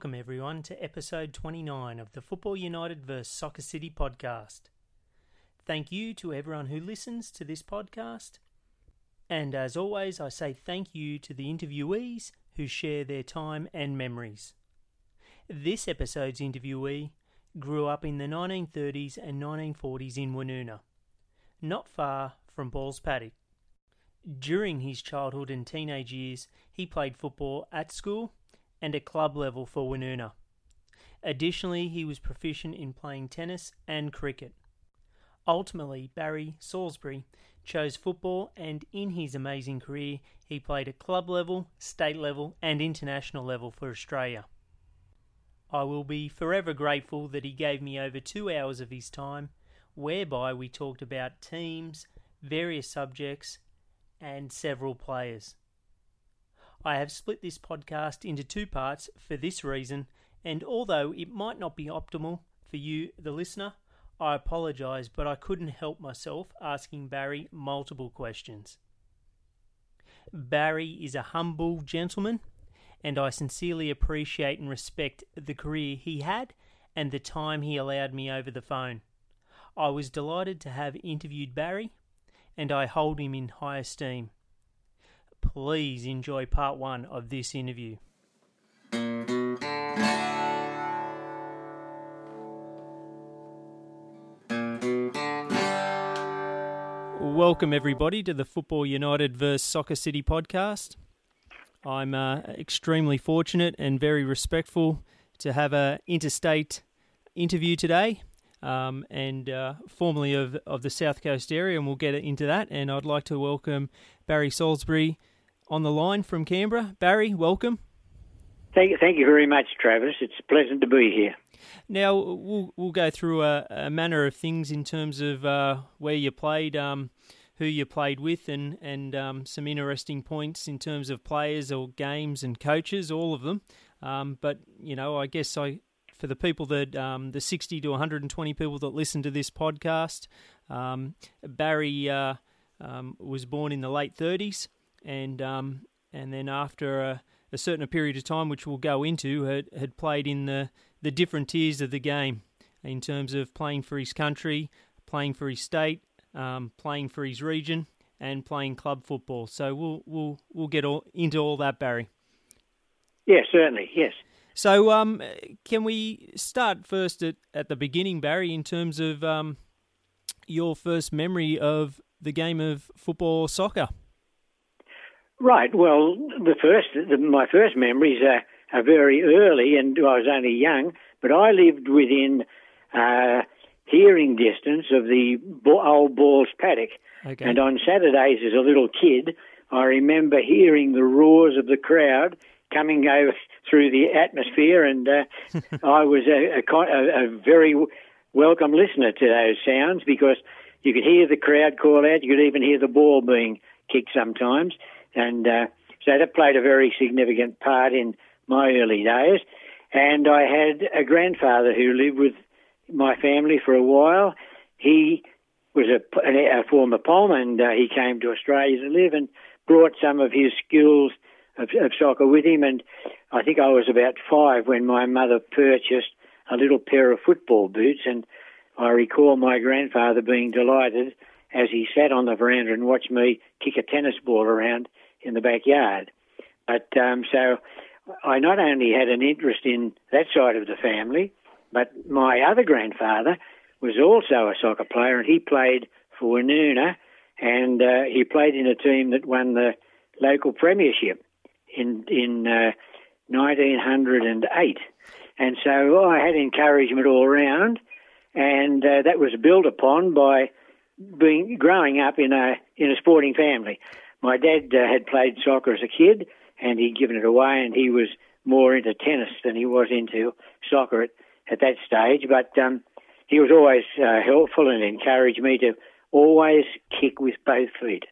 Welcome, everyone, to episode 29 of the Football United vs. Soccer City podcast. Thank you to everyone who listens to this podcast. And as always, I say thank you to the interviewees who share their time and memories. This episode's interviewee grew up in the 1930s and 1940s in Woonona, not far from Balls Paddock. During his childhood and teenage years, he played football at school and at club level for Woonona. Additionally, he was proficient in playing tennis and cricket. Ultimately, Barry Salisbury chose football, and in his amazing career, he played at club level, state level, and international level for Australia. I will be forever grateful that he gave me over two hours of his time, whereby we talked about teams, various subjects, and several players. I have split this podcast into two parts for this reason, and although it might not be optimal for you, the listener, I apologise, but I couldn't help myself asking Barry multiple questions. Barry is a humble gentleman, and I sincerely appreciate and respect the career he had and the time he allowed me over the phone. I was delighted to have interviewed Barry, and I hold him in high esteem please enjoy part one of this interview. Welcome, everybody, to the Football United vs. Soccer City podcast. I'm uh, extremely fortunate and very respectful to have a interstate interview today, um, and uh, formerly of of the South Coast area, and we'll get into that. And I'd like to welcome Barry Salisbury on the line from Canberra. Barry, welcome. Thank you, thank you very much, Travis. It's pleasant to be here. Now we'll we'll go through a, a manner of things in terms of uh, where you played, um, who you played with, and and um, some interesting points in terms of players or games and coaches, all of them. Um, but you know, I guess I for the people that um, the sixty to one hundred and twenty people that listen to this podcast, um, Barry uh, um, was born in the late thirties and um, and then after a, a, certain period of time, which we'll go into, had, had played in the, the different tiers of the game in terms of playing for his country, playing for his state, um, playing for his region, and playing club football. So we'll we'll we'll get all, into all that, Barry. Yes, certainly. Yes. So, um, can we start first at, at the beginning, Barry, in terms of um, your first memory of the game of football or soccer? Right. Well, the first, the, my first memories are, are very early, and I was only young, but I lived within uh, hearing distance of the old Balls paddock. Okay. And on Saturdays, as a little kid, I remember hearing the roars of the crowd coming over through the atmosphere, and uh, I was a, a, a, very welcome listener to those sounds because you could hear the crowd call out. You could even hear the ball being kicked sometimes. And uh, so that played a very significant part in my early days. And I had a grandfather who lived with my family for a while. He was a, a former Pom, and uh, he came to Australia to live and brought some of his skills of, of, soccer with him. And I think I was about five when my mother purchased a little pair of football boots. And I recall my grandfather being delighted as he sat on the veranda and watched me kick a tennis ball around in the backyard. But um, so I not only had an interest in that side of the family, but my other grandfather was also a soccer player, and he played for Woonona, and uh, he played in a team that won the local premiership in in uh, 1908. And so I had encouragement all around, and uh, that was built upon by being growing up in a in a sporting family my dad uh, had played soccer as a kid, and he'd given it away, and he was more into tennis than he was into soccer at, at that stage. But um, he was always uh, helpful and encouraged me to always kick with both feet.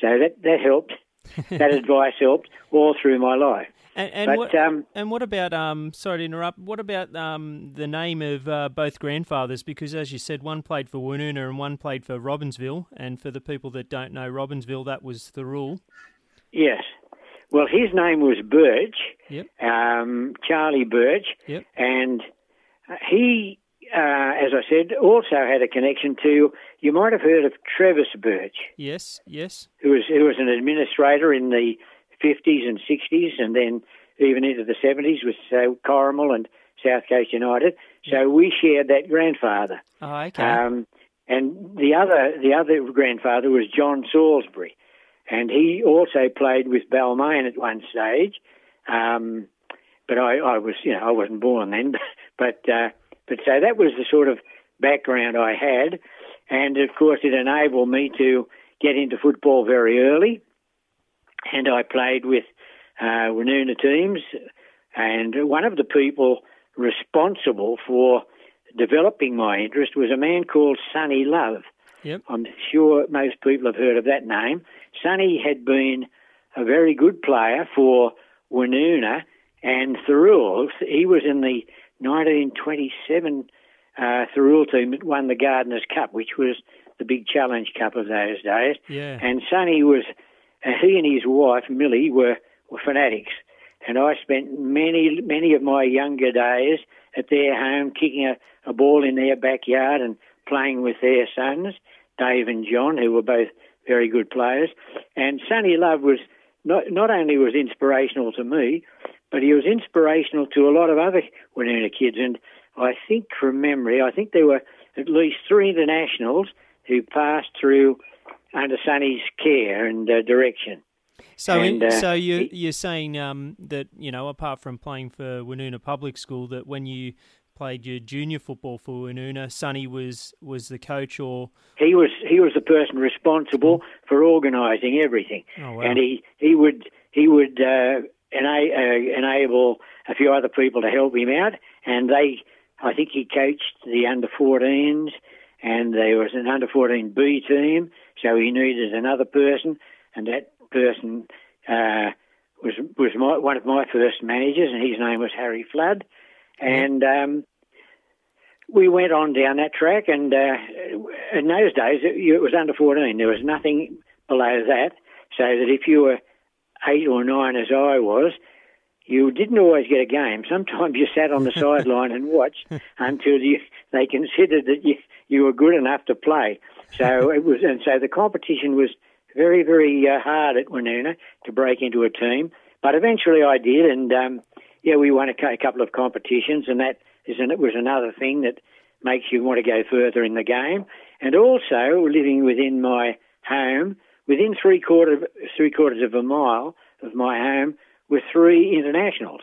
So that that helped. that advice helped all through my life. And, and but, what, um, and what about um, sorry to interrupt. What about um, the name of uh, both grandfathers? Because as you said, one played for Woonona and one played for Robbinsville. And for the people that don't know Robbinsville, that was the rule. Yes. Well, his name was Birch, Yep. Um, Charlie Birch. Yep. And he, uh, as I said, also had a connection to. You might have heard of Travis Birch. Yes. Yes. Who was who was an administrator in the fifties and sixties, and then even into the seventies with uh, Corrimal and South Coast United. So we shared that grandfather. Oh, okay. Um, and the other the other grandfather was John Salisbury, and he also played with Balmain at one stage. Um, but I, I was, you know, I wasn't born then. but uh, but so that was the sort of background I had, and of course it enabled me to get into football very early, and I played with uh, Woonona teams, and one of the people responsible for developing my interest was a man called Sonny Love. Yep. I'm sure most people have heard of that name. Sonny had been a very good player for Woonona and Thirroul. He was in the 1927 uh, Thirroul team that won the Gardiner Cup, which was the big challenge cup of those days. Yeah. And Sonny was, uh, he and his wife Millie were, were fanatics. And I spent many, many of my younger days at their home kicking a, a ball in their backyard and playing with their sons, Dave and John, who were both very good players. And Sonny Love was not, not only was inspirational to me, but he was inspirational to a lot of other Woonona kids. And I think from memory, I think there were at least three internationals who passed through under Sonny's care and uh, direction. So, And, uh, so you you're saying um, that you know, apart from playing for Woonona Public School, that when you played your junior football for Woonona, Sonny was was the coach, or He was he was the person responsible for organising everything, oh wow, and he he would he would uh, ena- enable a few other people to help him out, and they I think he coached the under 14s, and there was an under 14 B team, so he needed another person, and that person uh, was was my, one of my first managers, and his name was Harry Flood, and. Um, we went on down that track, and uh, in those days it, it was under 14. There was nothing below that, so that if you were eight or nine, as I was, you didn't always get a game. Sometimes you sat on the sideline and watched until you, they considered that you, you were good enough to play. So it was, and so the competition was very, very uh, hard at Woonona to break into a team. But eventually I did, and um, yeah, we won a, a couple of competitions, and that is an, it was another thing that makes you want to go further in the game. And also living within my home, within three quarter three quarters of a mile of my home, were three internationals.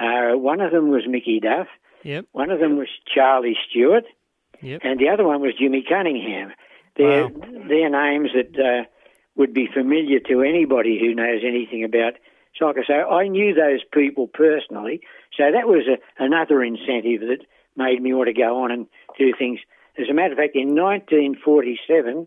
Uh, one of them was Mickey Duff, yep, one of them was Charlie Stewart, yep, and the other one was Jimmy Cunningham. They're, Wow. they're names that uh, would be familiar to anybody who knows anything about soccer. So I knew those people personally. So that was a, another incentive that made me want to go on and do things. As a matter of fact, in 1947,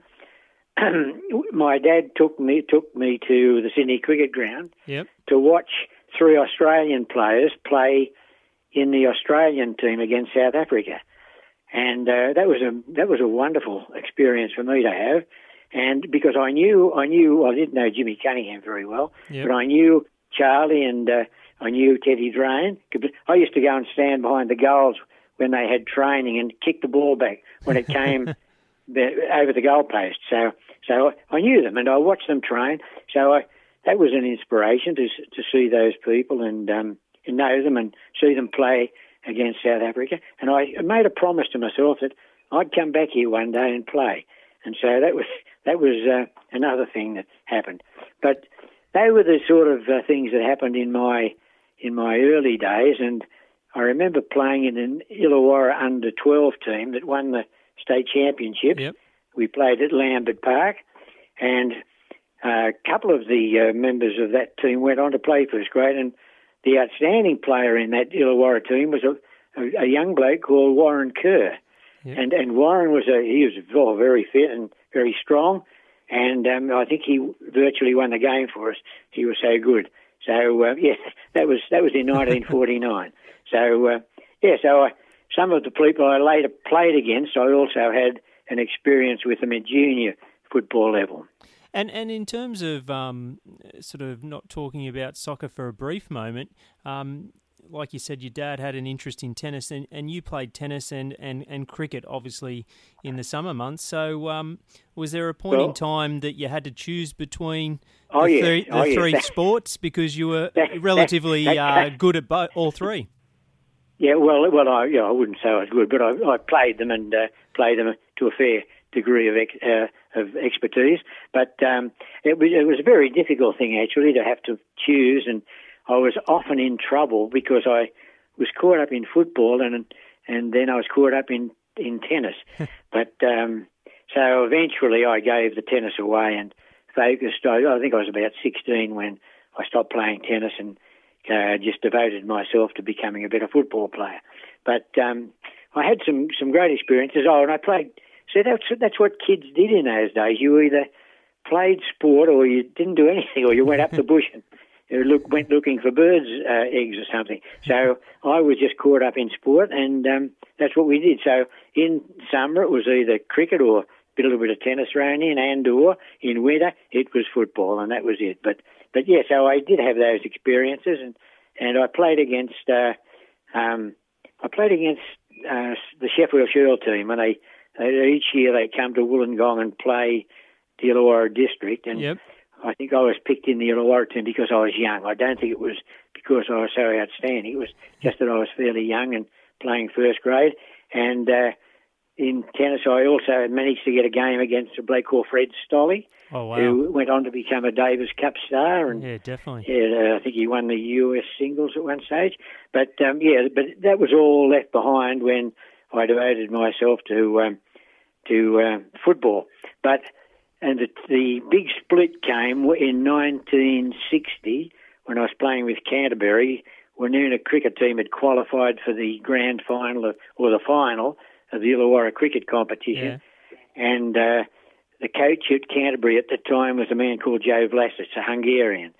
my dad took me took me to the Sydney Cricket Ground yep, to watch three Australian players play in the Australian team against South Africa, and uh, that was a that was a wonderful experience for me to have. And because I knew I knew I didn't know Jimmy Cunningham very well, Yep. but I knew Charlie and uh, I knew Teddy Drain. I used to go and stand behind the goals when they had training and kick the ball back when it came over the goalpost. So so I knew them and I watched them train. So I, that was an inspiration to to see those people and um, and know them and see them play against South Africa. And I made a promise to myself that I'd come back here one day and play. And so that was that was uh, another thing that happened. But they were the sort of uh, things that happened in my in my early days. And I remember playing in an Illawarra under 12 team that won the state championship. yep, We played at Lambert Park, and a couple of the uh, members of that team went on to play first grade. And the outstanding player in that Illawarra team was a, a, a young bloke called Warren Kerr. Yep. And and Warren was a he was oh, very fit and very strong, and um, I think he virtually won the game for us. He was so good. So uh, yeah, that was that was in 1949. so uh, yeah, so I, some of the people I later played against, I also had an experience with them at junior football level. And and in terms of um, sort of not talking about soccer for a brief moment, um, like you said, your dad had an interest in tennis, and, and you played tennis and, and, and cricket, obviously, in the summer months. So, um, was there a point well, in time that you had to choose between oh, the, yeah. three, the oh, three yeah. sports because you were relatively uh, good at bo- all three? Yeah, well, well, I, know, I wouldn't say I was good, but I, I played them and uh, played them to a fair degree of ex, uh, of expertise. But um, it, was, it was a very difficult thing actually to have to choose, and I was often in trouble because I was caught up in football and and then I was caught up in in tennis. but um, so eventually I gave the tennis away and focused. I, I think I was about 16 when I stopped playing tennis and uh, just devoted myself to becoming a better football player. But um, I had some some great experiences. Oh, and I played. So that's that's what kids did in those days. You either played sport or you didn't do anything, or you went up the bush and look, went looking for birds' uh, eggs or something. So I was just caught up in sport, and um, that's what we did. So in summer it was either cricket or a little bit of tennis thrown in, and or in winter it was football, and that was it. But but yeah, so I did have those experiences, and and I played against uh, um, I played against uh, the Sheffield Shield team, and they, they each year they come to Wollongong and play the Illawarra district, and yep. I think I was picked in the Illawarra team because I was young. I don't think it was because I was so outstanding. It was just that I was fairly young and playing first grade, and uh, in tennis, I also managed to get a game against a bloke called Fred Stolle, oh, wow. who went on to become a Davis Cup star. And yeah, definitely. Yeah, uh, I think he won the US singles at one stage. But um, yeah, but that was all left behind when I devoted myself to um, to uh, football. But and the, the big split came in 1960 when I was playing with Canterbury. Woonona cricket team had qualified for the grand final of, or the final of the Illawarra cricket competition. Yeah. And uh, the coach at Canterbury at the time was a man called Joe Vlasits, a Hungarian.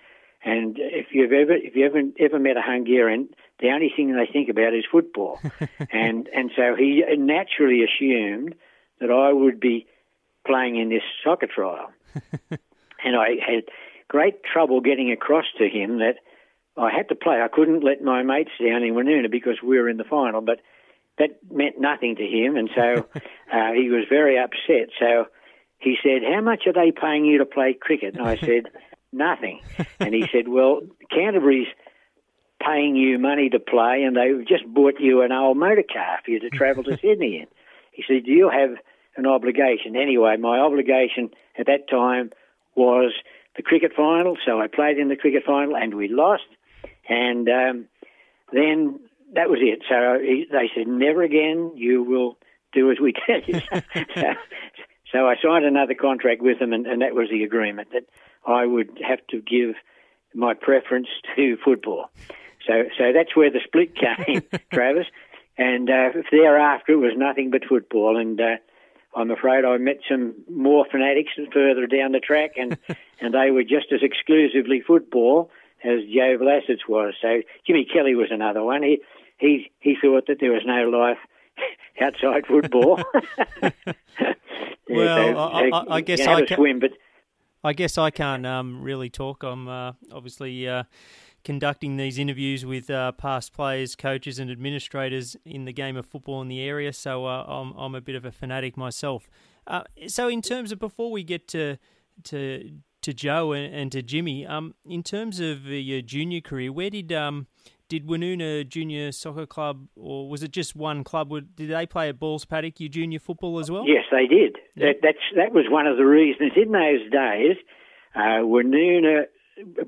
And if you've ever if you ever ever met a Hungarian, the only thing they think about is football. and and so he naturally assumed that I would be playing in this soccer trial. and I had great trouble getting across to him that I had to play. I couldn't let my mates down in Woonona because we were in the final, but that meant nothing to him, and so uh, he was very upset. So he said, "How much are they paying you to play cricket?" And I said, "Nothing." And he said, "Well, Canterbury's paying you money to play, and they've just bought you an old motor car for you to travel to Sydney in." He said, "Do you have an obligation?" Anyway, my obligation at that time was the cricket final, so I played in the cricket final, and we lost. And um, then that was it. So he, they said, never again. You will do as we tell you. so, so, I signed another contract with them, and, and, that was the agreement that I would have to give my preference to football. So, so that's where the split came, Travis. And uh, thereafter, it was nothing but football. And uh, I'm afraid I met some more fanatics further down the track, and, and they were just as exclusively football as Joe Vlasits was. So Jimmy Kelly was another one. He he he thought that there was no life outside football. well, so, I, I, I, guess I can, swim, but I guess I can't um, really talk. I'm uh, obviously uh, conducting these interviews with uh, past players, coaches, and administrators in the game of football in the area, so uh, I'm I'm a bit of a fanatic myself. Uh, so, in terms of before we get to to to Joe and, and to Jimmy. Um, in terms of your junior career, where did um, did Woonona Junior Soccer Club, or was it just one club? Did they play at Balls Paddock, your junior football as well? Yes, they did. That, that's that was one of the reasons in those days. Uh,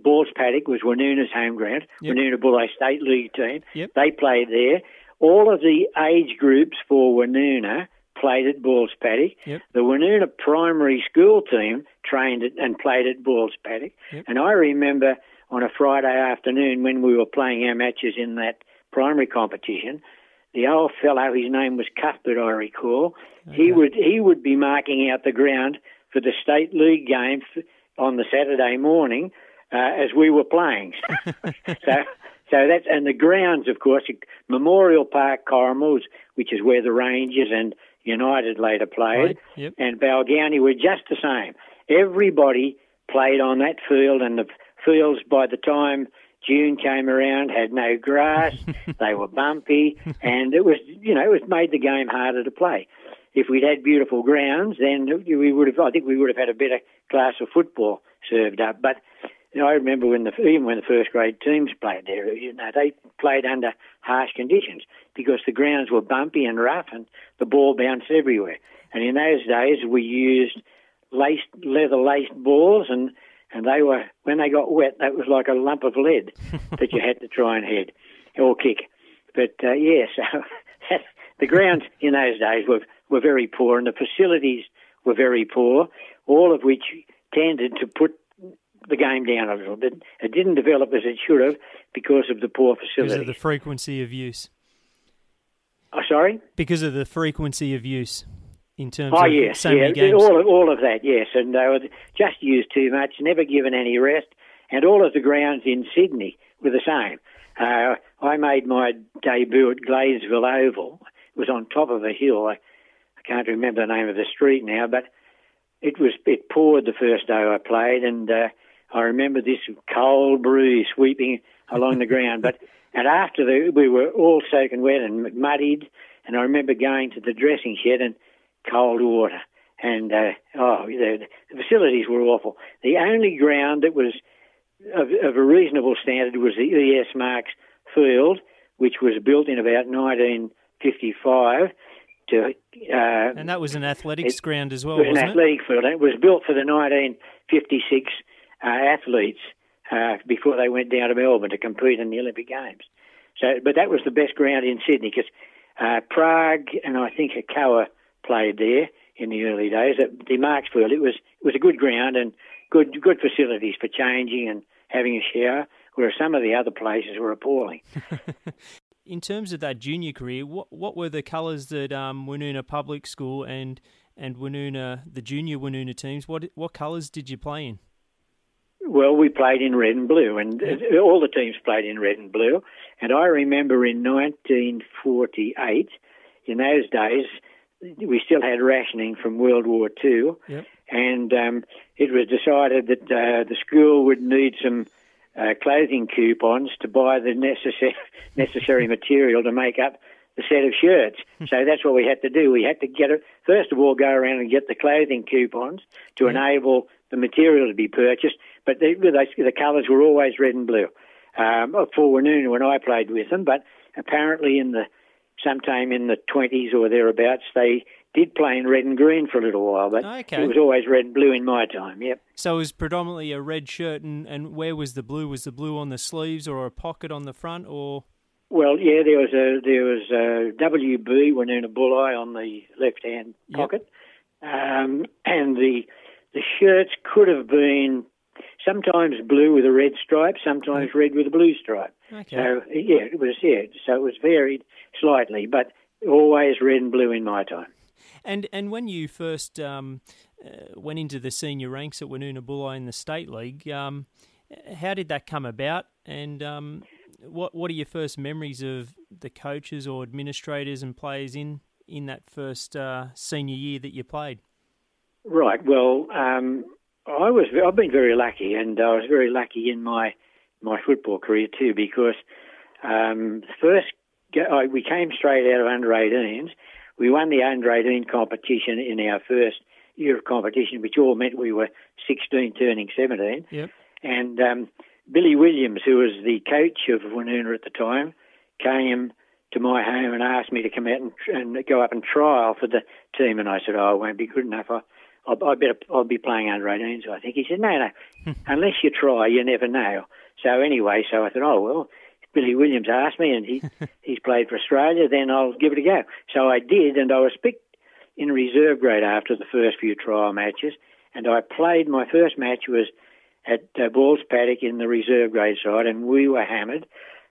Balls Paddock was Woonona's home ground. Yep. Bulli State League team. Yep. They played there. All of the age groups for Woonona played at Balls Paddock. Yep. The Woonona primary school team trained at, and played at Balls Paddock. And I remember on a Friday afternoon when we were playing our matches in that primary competition, the old fellow, his name was Cuthbert, I recall, okay. he would he would be marking out the ground for the state league game on the Saturday morning uh, as we were playing. so. So that's and the grounds, of course, Memorial Park, Corrimal, which is where the Rangers and United later played, right. yep. and Balgownie were just the same. everybody played on that field, and the fields by the time June came around had no grass. they were bumpy, and it was you know it was made the game harder to play. If we'd had beautiful grounds, then we would have. I think we would have had a better class of football served up. But you know, I remember when the even when the first grade teams played there, you know, they played under harsh conditions because the grounds were bumpy and rough, and the ball bounced everywhere. And in those days, we used laced leather laced balls, and and they were when they got wet, that was like a lump of lead that you had to try and head or kick. But uh, yeah, so the grounds in those days were were very poor, and the facilities were very poor, all of which tended to put the game down a little bit. It didn't develop as it should have because of the poor facilities. Because of the frequency of use. Oh, sorry? Because of the frequency of use in terms oh, of yes, so yeah. All of, all of that, yes. And they were just used too much, never given any rest. And all of the grounds in Sydney were the same. Uh, I made my debut at Gladesville Oval. It was on top of a hill. I, I can't remember the name of the street now, but it was it poured the first day I played, and uh, I remember this cold breeze sweeping along the ground. But and after the, we were all soaking wet and muddied, and I remember going to the dressing shed and cold water. And uh, oh, the, the facilities were awful. The only ground that was of, of a reasonable standard was the ES Marks Field, which was built in about 1955 to. Uh, and that was an athletics it, ground as well, it was an athletic field. And it was built for the 1956 uh, athletes uh, before they went down to Melbourne to compete in the Olympic Games. So, but that was the best ground in Sydney because uh, Prague and I think Hakoah played there in the early days at the Marksfield. It was it was a good ground and good good facilities for changing and having a shower, whereas some of the other places were appalling. in terms of that junior career, what what were the colours that um, Woonona Public School and and Woonona the junior Woonona teams? What what colours did you play in? Well, we played in red and blue, and yeah. all the teams played in red and blue. And I remember in 1948, in those days, we still had rationing from World War II, yep. and um, it was decided that uh, the school would need some uh, clothing coupons to buy the necessary necessary material to make up the set of shirts. so that's what we had to do. We had to get it first of all, go around and get the clothing coupons to yep. enable the material to be purchased. But the, the colours were always red and blue. Um, for Woonona when I played with them, but apparently in the sometime in the 20s or thereabouts, they did play in red and green for a little while, but okay. it was always red and blue in my time, yep. So it was predominantly a red shirt, and, and where was the blue? Was the blue on the sleeves or a pocket on the front, or...? Well, yeah, there was a there was a WB Woonona Bulli on the left hand Yep. pocket, um, and the the shirts could have been sometimes blue with a red stripe, sometimes red with a blue stripe. Okay. So yeah, it was yeah. So it was varied slightly, but always red and blue in my time. And and when you first um, uh, went into the senior ranks at Woonona Bulli in the state league, um, how did that come about? And um, what what are your first memories of the coaches or administrators and players in in that first uh, senior year that you played? Right. Well, um, I was I've been very lucky, and I was very lucky in my my football career too because um, first we came straight out of under 18s. We won the under 18 competition in our first year of competition, which all meant we were 16, turning 17. Yep. And um, Billy Williams, who was the coach of Woonona at the time, came to my home and asked me to come out and, and go up and trial for the team. And I said, "Oh, I won't be good enough. I, I, I better I'll be playing under 18s." I think he said, "No, no, unless you try, you never know." So anyway, so I thought, "Oh well." Billy Williams asked me, and he he's played for Australia. Then I'll give it a go. So I did, and I was picked in reserve grade after the first few trial matches. And I played. My first match was at uh, Balls Paddock in the reserve grade side, and we were hammered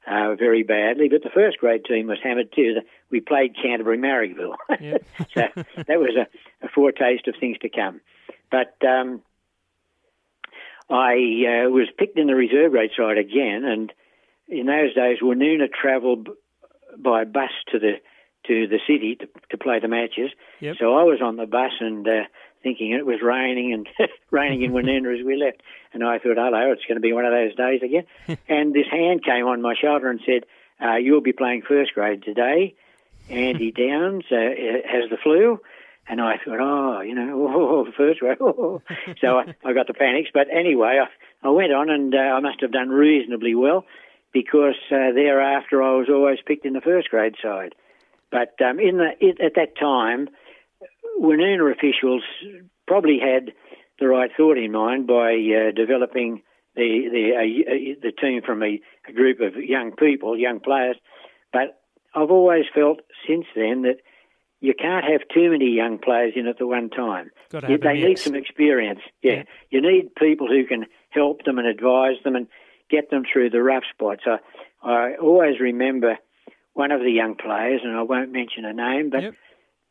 uh, very badly. But the first grade team was hammered too. We played Canterbury Marrickville, so that was a, a foretaste of things to come. But um, I uh, was picked in the reserve grade side again, and in those days, Woonona travelled by bus to the to the city to, to play the matches. Yep. So I was on the bus, and uh, thinking it was raining and raining in Woonona as we left. And I thought, hello, it's going to be one of those days again. and this hand came on my shoulder and said, uh, you'll be playing first grade today. Andy Downs uh, has the flu. And I thought, oh, you know, oh, first grade. Oh. So I, I got the panics. But anyway, I, I went on and uh, I must have done reasonably well because uh, thereafter I was always picked in the first grade side. But um, in the, it, at that time, Woonona officials probably had the right thought in mind by uh, developing the the the team from a, a, group of young people, young players. But I've always felt since then that you can't have too many young players in at the one time. You, they need some experience. Yeah. yeah, you need people who can help them and advise them and get them through the rough spots. I, I always remember one of the young players, and I won't mention a name, but. Yep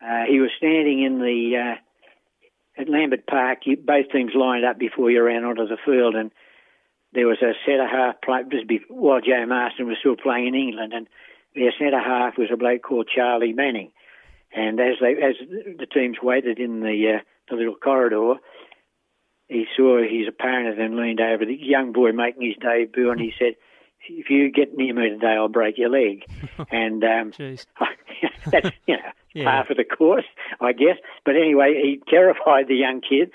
uh, he was standing in the uh, at Lambert Park. You, both teams lined up before you ran onto the field, and there was a centre half play just before, while Joe Marston was still playing in England, and their centre half was a bloke called Charlie Manning. And as they as the teams waited in the uh, the little corridor, he saw his opponent and leaned over the young boy making his debut, and he said, "If you get near me today, I'll break your leg." and um, that's you know yeah. par for the course, I guess. But anyway, he terrified the young kid.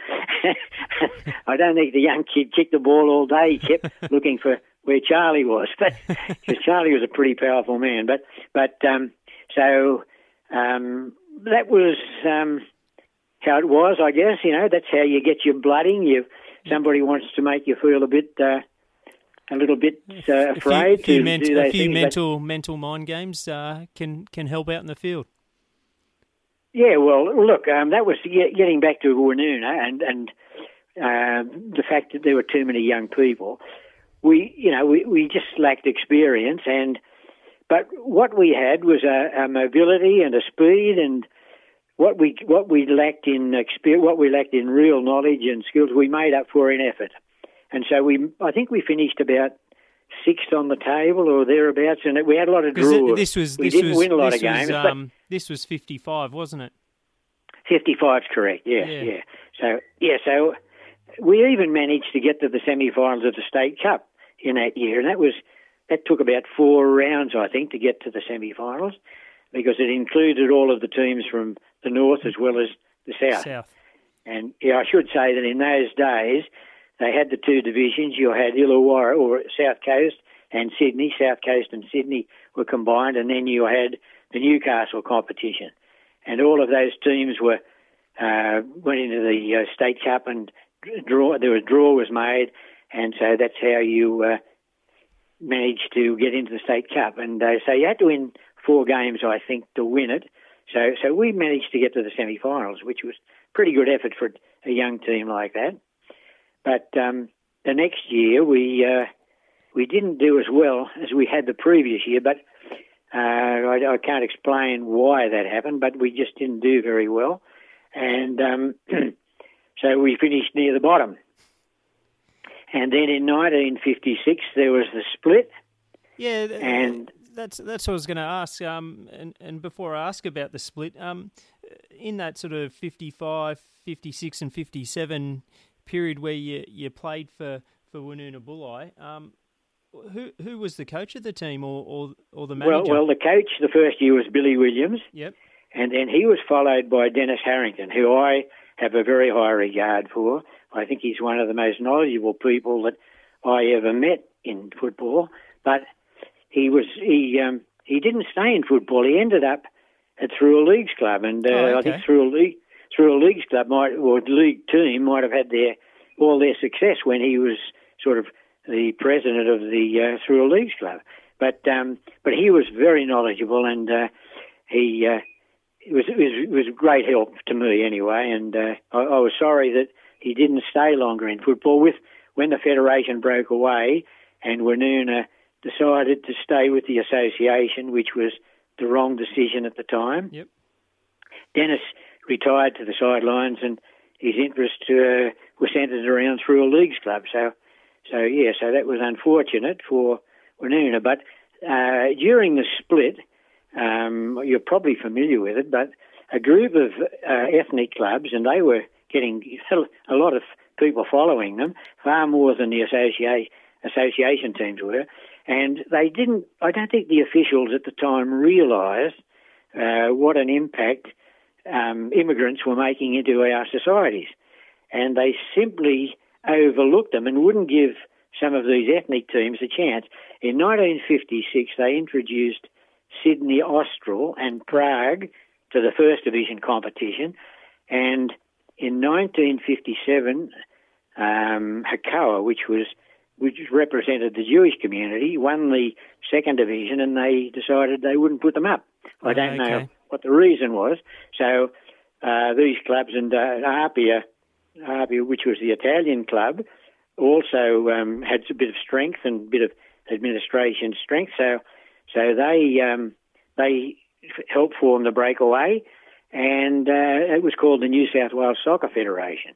I don't think the young kid kicked the ball all day. He kept looking for where Charlie was, but because Charlie was a pretty powerful man. But but um, so um, that was um, how it was, I guess. You know, that's how you get your blooding. You somebody wants to make you feel a bit. Uh, a little bit uh, afraid a few, to ment- do those a few things, mental mental mind games uh, can can help out in the field. Yeah, well, look, um, that was getting back to Woonona and and uh, the fact that there were too many young people. We, you know, we, we just lacked experience, and but what we had was a, a mobility and a speed, and what we what we lacked in experience, what we lacked in real knowledge and skills, we made up for in effort. And so we, I think we finished about sixth on the table or thereabouts, and we had a lot of draws. This was we this didn't was, win a lot of games. Was, um, this was fifty-five, wasn't it? Fifty-five is correct. Yes, yeah. yeah. So yeah, so we even managed to get to the semi-finals of the state cup in that year, and that was that took about four rounds, I think, to get to the semi-finals because it included all of the teams from the north as well as the south. South. And yeah, I should say that in those days they had the two divisions. You had Illawarra or South Coast and Sydney. South Coast and Sydney were combined, and then you had the Newcastle competition, and all of those teams were uh, went into the uh, state cup and draw. There was draw was made, and so that's how you uh, managed to get into the state cup. And uh, so you had to win four games, I think, to win it. So so we managed to get to the semi-finals, which was pretty good effort for a young team like that. But um, the next year we uh, we didn't do as well as we had the previous year. But uh, I, I, can't explain why that happened, but we just didn't do very well, and um, so we finished near the bottom. And then in 1956 there was the split. Yeah, and that's that's what I was going to ask. Um, and and before I ask about the split, um, in that sort of 55, 56 and 57 period where you, you played for, for Woonona Bulli, um, who who was the coach of the team or, or, or the manager? Well, well, the coach the first year was Billy Williams. Yep. And then he was followed by Dennis Harrington, who I have a very high regard for. I think he's one of the most knowledgeable people that I ever met in football. But he was he um, he didn't stay in football. He ended up at Thirroul Leagues Club, and uh, oh, okay. I think Thirroul League Thirroul Leagues Club might or league team might have had their all their success when he was sort of the president of the uh, Thirroul Leagues Club. But um, but he was very knowledgeable, and uh, he uh, it was it was it was great help to me anyway. And uh, I, I was sorry that he didn't stay longer in football. With when the federation broke away, and Woonona decided to stay with the association, which was the wrong decision at the time. Yep. Dennis retired to the sidelines, and his interest uh, was centred around Thirroul Leagues Club. So, so yeah, so that was unfortunate for Woonona. But uh, during the split, um, you're probably familiar with it, but a group of uh, ethnic clubs, and they were getting a lot of people following them, far more than the association teams were. And they didn't, I don't think the officials at the time realised uh, what an impact um, immigrants were making into our societies. And they simply overlooked them and wouldn't give some of these ethnic teams a chance. In 1956, they introduced Sydney Austral and Prague to the first division competition. And in 1957, um, Hakoah, which was which represented the Jewish community, won the second division, and they decided they wouldn't put them up. I don't okay. know what the reason was. So uh, these clubs and uh, Apia, Apia, which was the Italian club, also um, had a bit of strength and a bit of administration strength. So, so they um, they helped form the breakaway, and uh, it was called the New South Wales Soccer Federation,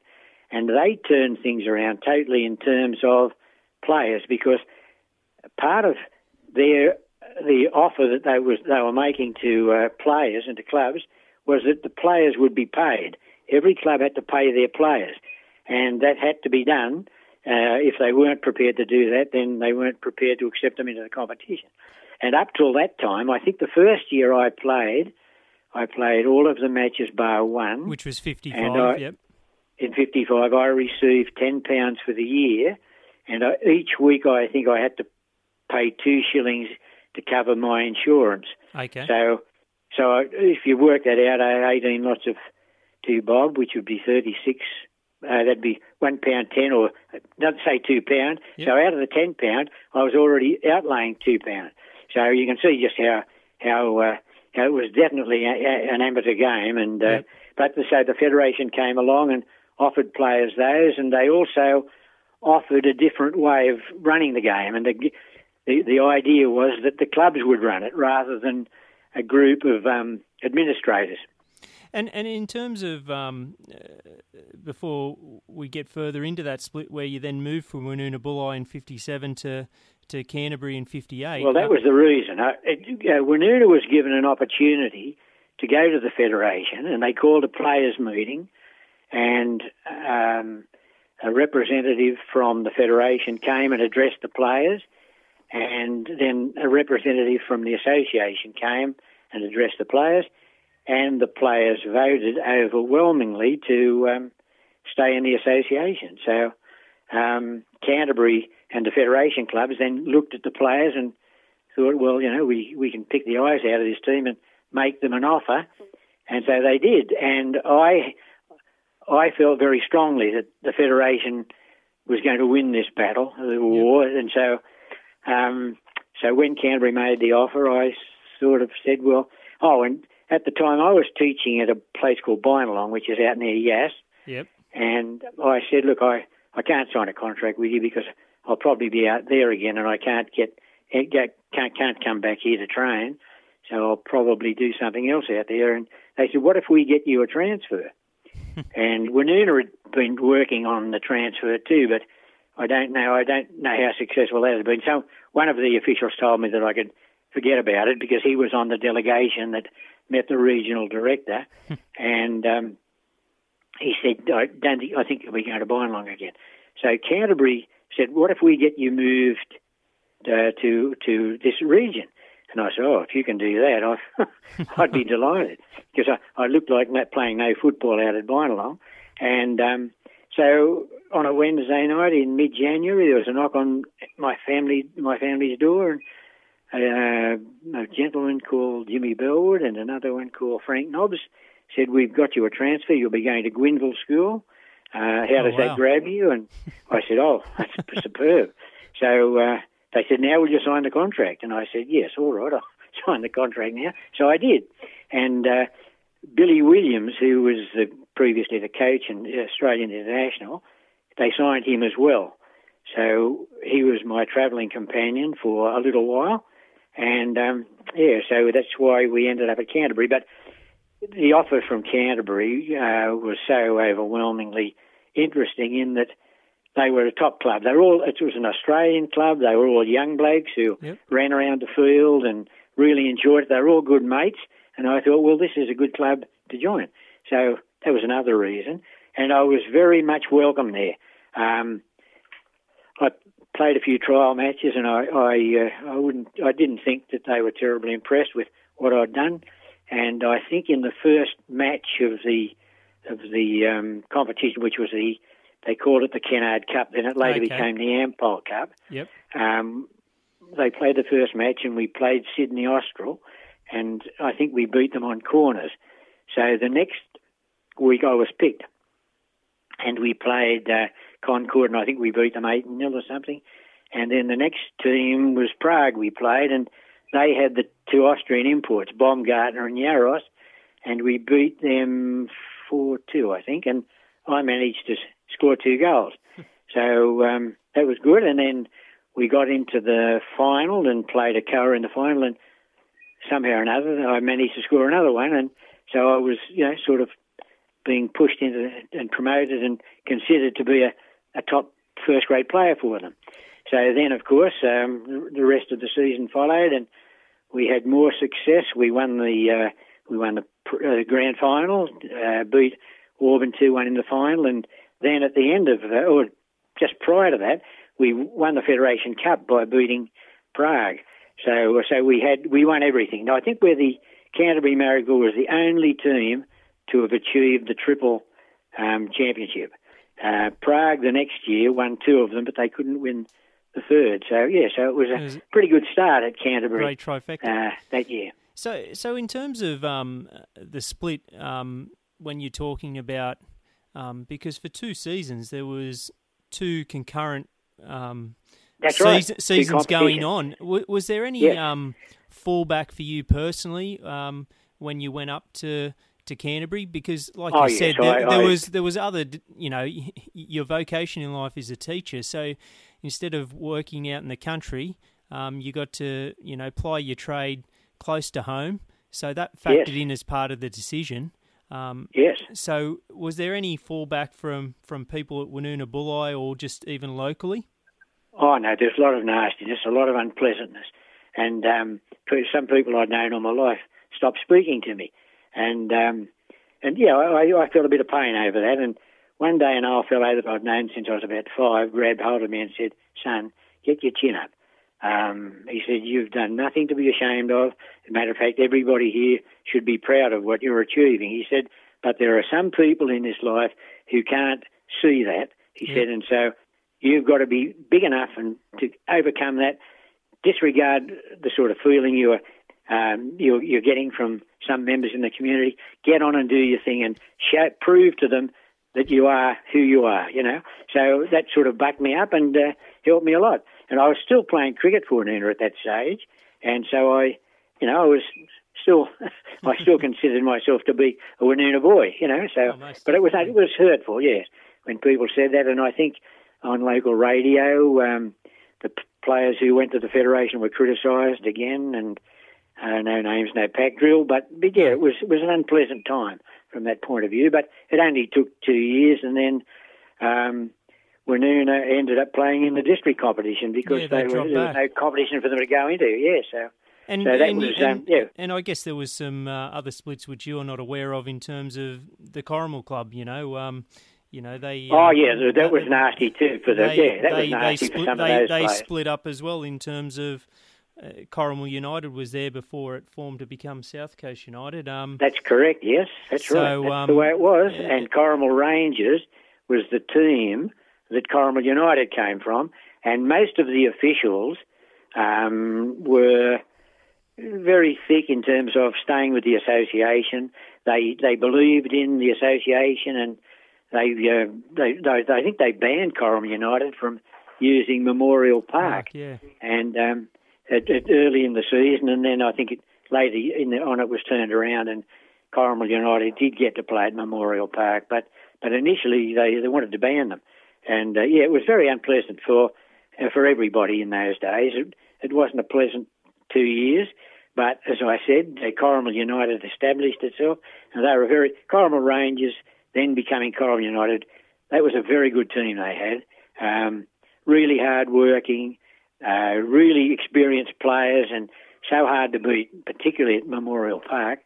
and they turned things around totally in terms of players because part of their the offer that they was they were making to uh, players and to clubs was that the players would be paid. Every club had to pay their players, and that had to be done. Uh, if they weren't prepared to do that, then they weren't prepared to accept them into the competition. And up till that time, I think the first year I played, I played all of the matches bar one, which was fifty-five. yep. In fifty-five, I received ten pounds for the year, and I, each week I think I had to pay two shillings to cover my insurance. Okay. So, so if you work that out, I had eighteen lots of two bob, which would be thirty-six. Uh, that'd be one pound ten, or not say two pound. Yep. So out of the ten pound, I was already outlaying two pound. So you can see just how how uh, how it was definitely a, a, an amateur game, and uh, yep. but so the federation came along and offered players those, and they also offered a different way of running the game, and the the, the idea was that the clubs would run it rather than a group of um, administrators. And and in terms of um, uh, before we get further into that split, where you then move from Woonona Bulli in '57 to to Canterbury in '58. Well, that uh, was the reason. Uh, it, uh, was given an opportunity to go to the federation, and they called a players' meeting, and um, a representative from the federation came and addressed the players, and then a representative from the association came and addressed the players, and the players voted overwhelmingly to um, stay in the association. So um, Canterbury and the federation clubs then looked at the players and thought, well, you know, we, we can pick the eyes out of this team and make them an offer. And so they did. And I, I felt very strongly that the federation was going to win this battle, the war. Yep. And so, um, so when Canterbury made the offer, I sort of said, well, oh, and at the time I was teaching at a place called Binalong, which is out near Yass. Yep. And I said, look, I, I can't sign a contract with you because I'll probably be out there again, and I can't get, get can't can't come back here to train. So I'll probably do something else out there. And they said, what if we get you a transfer? and Woonona had been working on the transfer too, but I don't know. I don't know how successful that has been. So one of the officials told me that I could forget about it because he was on the delegation that met the regional director, and um, he said, "I don't think I think we're going to Binalong again." So Canterbury said, "What if we get you moved uh, to to this region?" And I said, "Oh, if you can do that, I, would be delighted because I, I looked like not playing no football out at Binalong." And um, so on a Wednesday night in mid-January, there was a knock on my family my family's door, and uh, a gentleman called Jimmy Bellwood and another one called Frank Nobbs said, "We've got you a transfer. You'll be going to Gwynneville School. Uh, how does oh, wow. that grab you?" And I said, "Oh, that's superb." So uh, they said, "Now will you sign the contract?" And I said, "Yes, all right, I'll sign the contract now." So I did, and uh, Billy Williams, who was the, previously the coach in Australian International, they signed him as well. So he was my travelling companion for a little while and um, yeah, so that's why we ended up at Canterbury. But the offer from Canterbury uh, was so overwhelmingly interesting in that they were a top club. They were all it was an Australian club. They were all young blokes who yep. ran around the field and really enjoyed it. They were all good mates, and I thought, well, this is a good club to join. So that was another reason. and I was very much welcome there. Um, I played a few trial matches, and I I, uh, I wouldn't I didn't think that they were terribly impressed with what I'd done, and I think in the first match of the of the um, competition, which was the they called it the Kennard Cup, then it later Okay. became the Ampol Cup. Yep. Um, they played the first match, and we played Sydney Austral, and I think we beat them on corners. So the next week I was picked, and we played uh, Concord, and I think we beat them eight 0 or something. And then the next team was Prague. We played, and they had the two Austrian imports, Baumgartner and Jaros, and we beat them four two, I think. And I managed to score two goals, so um, that was good. And then we got into the final and played Hakoah in the final, and somehow or another I managed to score another one, and so I was, you know, sort of being pushed into and promoted and considered to be a, a top first grade player for them. So then, of course, um, the rest of the season followed, and we had more success. We won the uh, we won the uh, grand final, uh, beat Auburn two one in the final, and then at the end of uh, or just prior to that, we won the Federation Cup by beating Prague. So so we had we won everything. Now I think we're the Canterbury Marrickville was the only team to have achieved the triple um, championship. Uh, Prague the next year won two of them, but they couldn't win the third. So yeah, so it was a It was- pretty good start at Canterbury Great trifecta. uh, that year. So, so in terms of um, the split, um, when you're talking about, um, because for two seasons there was two concurrent um, That's right. season, seasons going on. W- was there any Yes. um, fallback for you personally um, when you went up to to Canterbury? Because, like Oh, you yes, said, there, I- there I- was there was other, you know, your vocation in life is a teacher. So instead of working out in the country, um, you got to you know ply your trade close to home. So that factored Yes. in as part of the decision. Um, Yes. so was there any fallback from, from people at Woonona Bulli or just even locally? Oh no, there's a lot of nastiness, a lot of unpleasantness, and um, some people I'd known all my life stopped speaking to me, and um, and yeah, I, I felt a bit of pain over that. And one day, an old fellow that I'd known since I was about five grabbed hold of me and said, "Son, get your chin up." Um, he said, "You've done nothing to be ashamed of. As a matter of fact, everybody here should be proud of what you're achieving." He said, "But there are some people in this life who can't see that." He Yeah. said, and so you've got to be big enough and to overcome that. Disregard the sort of feeling you're um, you're, you're getting from some members in the community. Get on and do your thing and show, prove to them that you are who you are. You know, so that sort of bucked me up and uh, helped me a lot. And I was still playing cricket for Woonona at that stage, and so I, you know, I was still, I still considered myself to be a Woonona boy. You know, so Oh, most but it was it was hurtful, yes, when people said that, and I think on local radio, um, the p- players who went to the federation were criticised again, and uh, no names, no pack drill. But, but yeah, it was it was an unpleasant time from that point of view. But it only took two years, and then um, ended up playing in the district competition because Yeah, they were, there was no competition for them to go into. Yeah, so And, So that and, was, and, um, yeah. and I guess there was some uh, other splits which you're not aware of in terms of the Corrimal Club. You know, um, you know they. oh uh, yeah, that, that was nasty too for the they, yeah that they, was nasty they for some they, of those they players. split up as well in terms of uh, Corrimal United was there before it formed to become South Coast United. Um, That's correct. Yes, that's So, right. That's um, the way it was. uh, And Corrimal Rangers was the team that Corrimal United came from, and most of the officials um, were very thick in terms of staying with the association. They they believed in the association, and they uh, they, they I think they banned Corrimal United from using Memorial Park yeah, and um, at, at early in the season, and then I think it, later in the, on it was turned around, and Corrimal United did get to play at Memorial Park, but but initially they they wanted to ban them, and uh, yeah, it was very unpleasant for uh, for everybody in those days. It, it wasn't a pleasant two years, but as I said, uh, United established itself, and they were very Corrimal Rangers, then becoming Corrimal United. That was a very good team they had. Um, really hard working, uh, really experienced players, and so hard to beat, particularly at Memorial Park.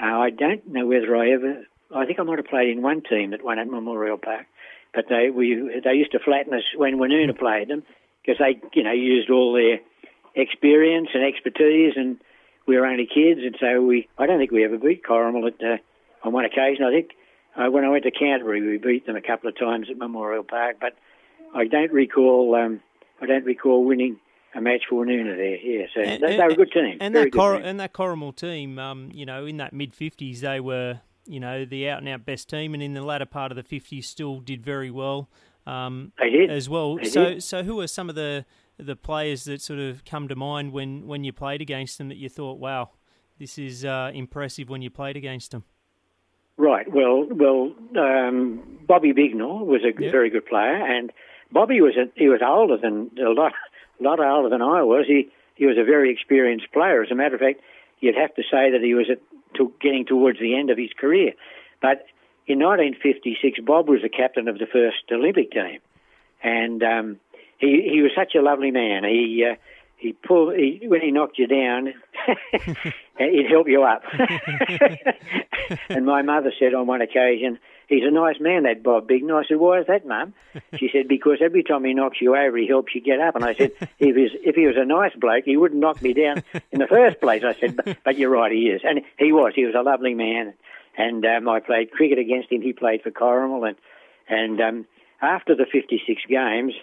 Uh, I don't know whether I ever I think I might have played in one team that won at Memorial Park, but they we they used to flatten us when Woonona played them because they you know used all their experience and expertise, and we were only kids, and so we I don't think we ever beat Corrimal at uh, on one occasion. I think uh, when I went to Canterbury, we beat them a couple of times at Memorial Park, but I don't recall um, I don't recall winning a match for Woonona there. Yeah, so And- they, they were a good team. And very that Cor- team. and that Corrimal team, um, you know, in that mid fifties, they were, you know, the out and out best team, and in the latter part of the fifties, still did very well. Um, They did. as well. They so, did. so who are some of the the players that sort of come to mind when when you played against them that you thought, wow, this is uh, impressive when you played against them? Right. Well, well, um, Bobby Bignall was a Yep. very good player, and Bobby was a, he was older than a lot, a lot older than I was. He he was a very experienced player. As a matter of fact, you'd have to say that he was at, to, getting towards the end of his career. But in 1956, Bob was the captain of the first Olympic team, and um, he he was such a lovely man. He uh, he pulled he, when he knocked you down, he'd help you up. and my mother said on one occasion, "He's a nice man, that Bob Bignall." I said, "Why is that, Mum?" She said, "Because every time he knocks you over, he helps you get up." And I said, "If he's if he was a nice bloke, he wouldn't knock me down in the first place." I said, "But, but you're right, he is." And he was. He was a lovely man. And um, I played cricket against him. He played for Corrimal, and and um, after the 56 games,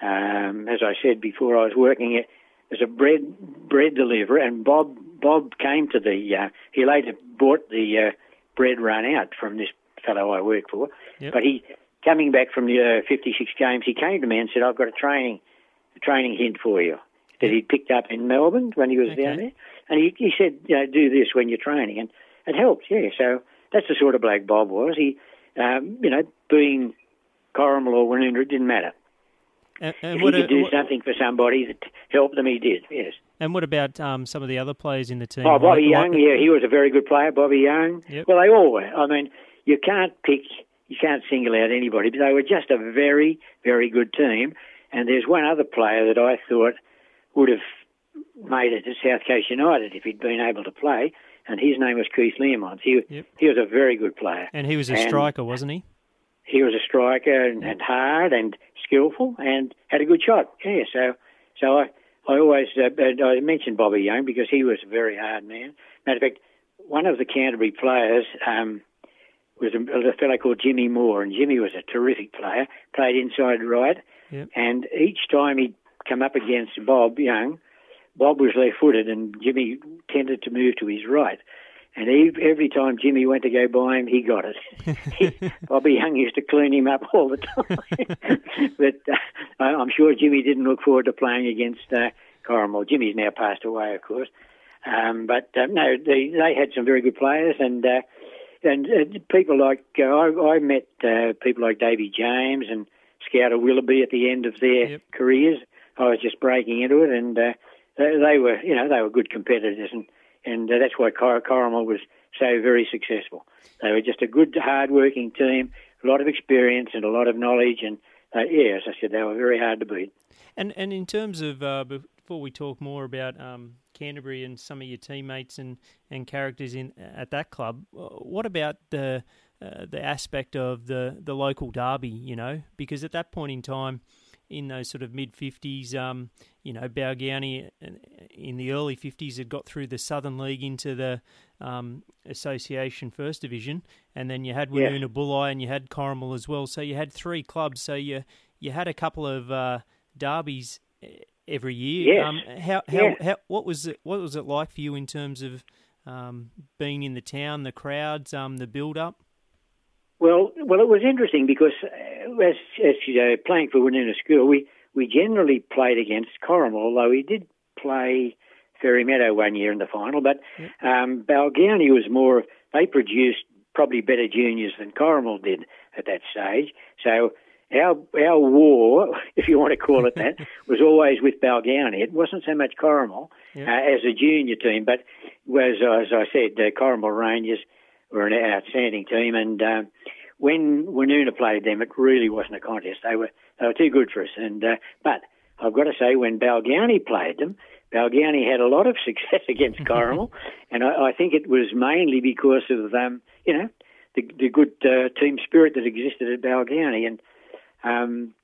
um, as I said before, I was working as a bread bread deliverer, and Bob Bob came to the. Uh, he later bought the uh, bread run out from this fellow I work for, Yep. but he coming back from the uh, 56 games, he came to me and said, "I've got a training a training hint for you." That he'd picked up in Melbourne when he was Okay. down there, and he, he said, "You know, do this when you're training," and it helped. Yeah, so that's the sort of bloke Bob was. He, um, you know, being Corrimal or Woonona, it didn't matter. And, and If what, he could do what- something for somebody that helped them, he did. Yes. and what about um, some of the other players in the team? Oh, Bobby Like- Young, like- yeah, he was a very good player. Bobby Young. Yep. Well, they all were. I mean, you can't pick, you can't single out anybody, but they were just a very, very good team. And there's one other player that I thought would have made it to South Coast United if he'd been able to play, and his name was Keith Learmonth. He Yep. he was a very good player. And he was a And- striker, wasn't he? he was a striker and, and hard and skillful and had a good shot. Yeah, so so I I always uh, I mentioned Bobby Young because he was a very hard man. Matter of fact, one of the Canterbury players um, was a, a fellow called Jimmy Moore, and Jimmy was a terrific player. Played inside right, Yep. and each time he'd come up against Bob Young, Bob was left-footed, and Jimmy tended to move to his right. And he, every time Jimmy went to go by him, he got it. Bobby Young used to clean him up all the time. but uh, I'm sure Jimmy didn't look forward to playing against uh, Corrimal. Jimmy's now passed away, of course. Um, but uh, no, they, they had some very good players, and uh, and uh, people like uh, I, I met uh, people like Davy James and Scouter Willoughby at the end of their Yep. careers. I was just breaking into it, and uh, they, they were, you know, they were good competitors, and and uh, that's why Cor- Corrimal was so very successful. They were just a good, hard-working team, a lot of experience and a lot of knowledge, and uh, yeah, as I said, they were very hard to beat. And and in terms of uh, before we talk more about um, Canterbury and some of your teammates and, and characters in at that club, uh, what about the uh, the aspect of the, the local derby? You know, because at that point in time, in those sort of mid fifties, um, you know, Balgownie uh, in the early fifties had got through the Southern League into the um, Association First Division, and then you had Yeah. Woonona Bulli and you had Corrimal as well. So you had three clubs. So you you had a couple of uh, derbies eh, every year. Yes. Um, how, how, Yeah. how what was it what was it like for you in terms of um, being in the town, the crowds, um, the build up? Well, well, it was interesting because uh, as, as you know, playing for Woonona School, we, we generally played against Corrimal, although we did play Fairy Meadow one year in the final. But um, Balgownie was more, they produced probably better juniors than Corrimal did at that stage. So our our war, if you want to call it that, was always with Balgownie. It wasn't so much Yep. uh, as a junior team, but was, as I said, uh, Corrimal Rangers were an outstanding team, and uh, when Woonona played them, it really wasn't a contest. They were they were too good for us. And uh, but I've got to say, when Balgownie played them, Balgownie had a lot of success against Corrimal, and I, I think it was mainly because of um, you know the, the good uh, team spirit that existed at Balgownie. And um,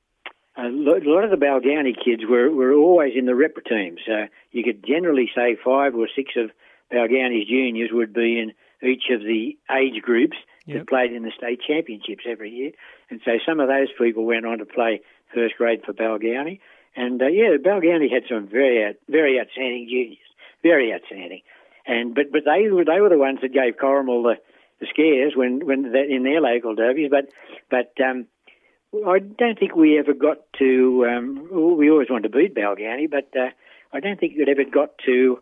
a lot of the Balgownie kids were, were always in the rep teams. Uh, you could generally say five or six of Balgownie's juniors would be in each of the age groups yep. that played in the state championships every year. And so some of those people went on to play first grade for Balgownie. And uh, yeah, Balgownie had some very, very outstanding juniors, very outstanding. And but but they were they were the ones that gave Corrimal the, the scares when when the, in their local derbies. But but um, I don't think we ever got to. Um, we always wanted to beat Balgownie, but uh, I don't think it ever got to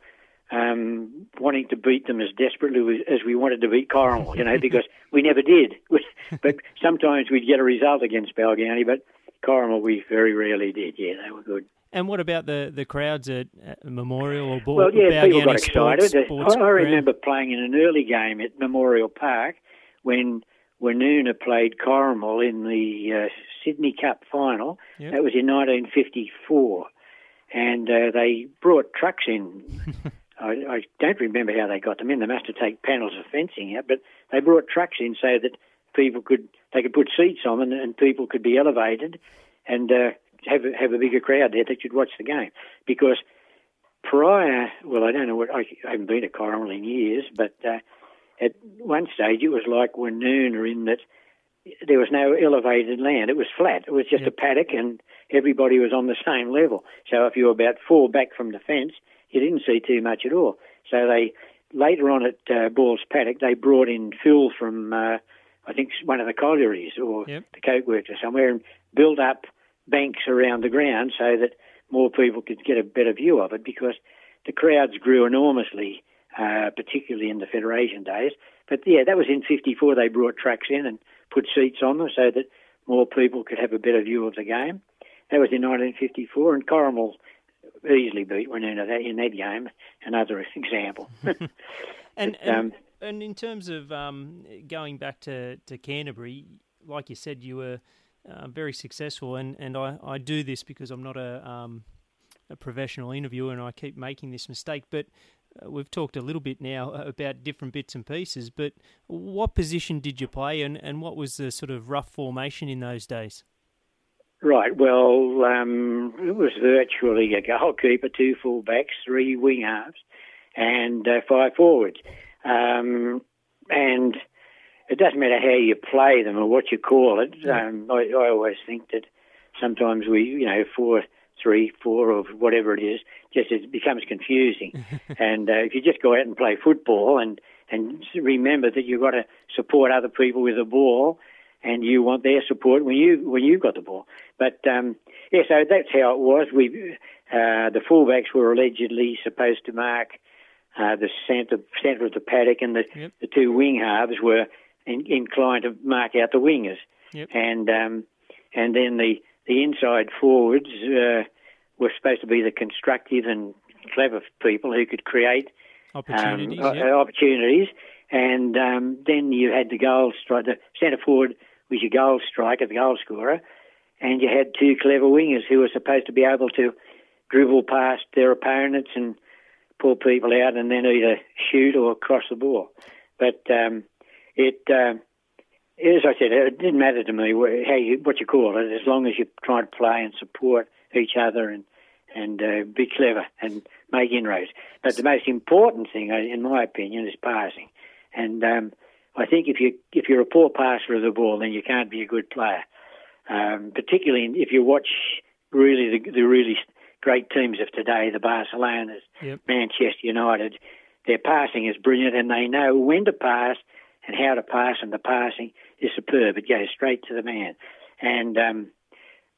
um, wanting to beat them as desperately as we wanted to beat Corrimal. You know, because we never did. but sometimes we'd get a result against Balgownie, but Corrimal we very rarely did. Yeah, they were good. And what about the, the crowds at, Memorial or Bo- Well, yeah, people got excited. Sports, I, I remember playing in an early game at Memorial Park when Woonona played Corrimal in the uh, Sydney Cup final. Yep. That was in 1954. And uh, they brought trucks in. I, I, don't remember how they got them in. They must have taken panels of fencing out, but they brought trucks in so that people could they could put seats on and, and people could be elevated and uh, have have a bigger crowd there that could watch the game. Because prior, well, I don't know what I, I haven't been to Corrimal in years, but uh, at one stage it was like Woonona in that there was no elevated land. It was flat. It was just yep. a paddock, and everybody was on the same level. So if you were about four back from the fence, you didn't see too much at all. So they later on at uh, Ball's paddock, they brought in fill from uh, I think one of the collieries or yep. the coke works or somewhere, and built up banks around the ground so that more people could get a better view of it because the crowds grew enormously, uh, particularly in the Federation days. But yeah, that was in '54. They brought tracks in and put seats on them so that more people could have a better view of the game. That was in 1954, and Corrimal easily beat Woonona that in that game. Another example. and, but, um, and in terms of um, going back to, to Canterbury, like you said, you were uh, very successful, and, and I, I do this because I'm not a um, a professional interviewer, and I keep making this mistake. But we've talked a little bit now about different bits and pieces. But what position did you play, and, and what was the sort of rough formation in those days? Right. Well, um, it was virtually a goalkeeper, two fullbacks, three wing halves, and uh, five forwards. Um, and it doesn't matter how you play them or what you call it. Um, I, I always think that sometimes we, you know, four, three, four, or whatever it is, just it becomes confusing. and uh, if you just go out and play football and and remember that you've got to support other people with the ball, and you want their support when you when you've got the ball. But um, yeah, so that's how it was. We uh, the fullbacks were allegedly supposed to mark uh, the centre centre of the paddock, and the yep. the two wing halves were in, inclined to mark out the wingers. Yep. And um, and then the the inside forwards uh, were supposed to be the constructive and clever people who could create opportunities. Um, opportunities. And um, then you had the goal striker, the centre forward was your goal striker, the goal scorer, and you had two clever wingers who were supposed to be able to dribble past their opponents and pull people out and then either shoot or cross the ball. But um, it, uh, as I said, it didn't matter to me how you, what you call it, as long as you try to play and support each other and and uh, be clever and make inroads. But the most important thing, uh, in my opinion, is passing. And um, I think if you if you're a poor passer of the ball, then you can't be a good player. Um, particularly if you watch really the, the really great teams of today, the Barcelonas, yep. Manchester United. Their passing is brilliant, and they know when to pass and how to pass, and the passing is superb. It goes straight to the man. And um,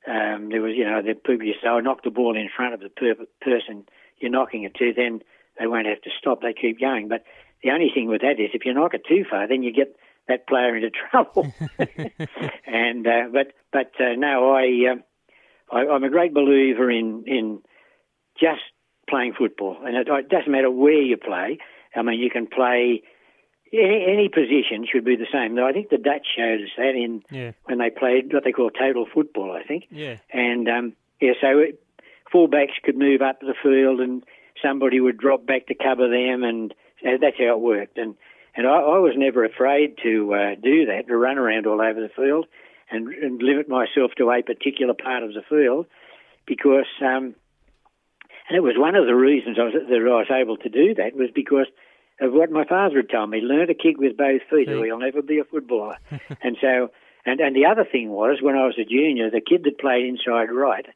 um, there was, you know, the used say, oh, knock the ball in front of the per- person you're knocking it to, then they won't have to stop. They keep going. But the only thing with that is if you knock it too far, then you get that player into trouble. and uh, but but uh, no, I, uh, I I'm a great believer in in just playing football, and it, it doesn't matter where you play. I mean, you can play any, any position should be the same. Though I think the Dutch showed us that in yeah. when they played what they call total football. I think. Yeah. And um, yeah, so it, fullbacks could move up the field, and somebody would drop back to cover them, and that's how it worked. And And I, I was never afraid to uh, do that, to run around all over the field and, and limit myself to a particular part of the field because, um, and it was one of the reasons I was, that I was able to do that was because of what my father had told me. Learn to kick with both feet or you'll never be a footballer. and so, and, and the other thing was when I was a junior, the kid that played inside right,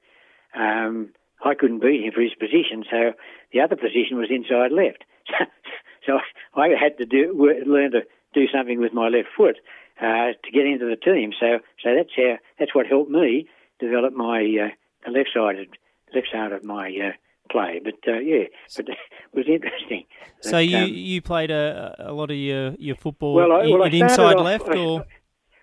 um, I couldn't beat him for his position, so the other position was inside left. so I had to do learn to do something with my left foot uh, to get into the team. So so that's how that's what helped me develop my uh, the left sided left side of my uh, play. But uh, yeah, but it was interesting. So but, you um, you played a, a lot of your your football well, I, well, inside off, left or.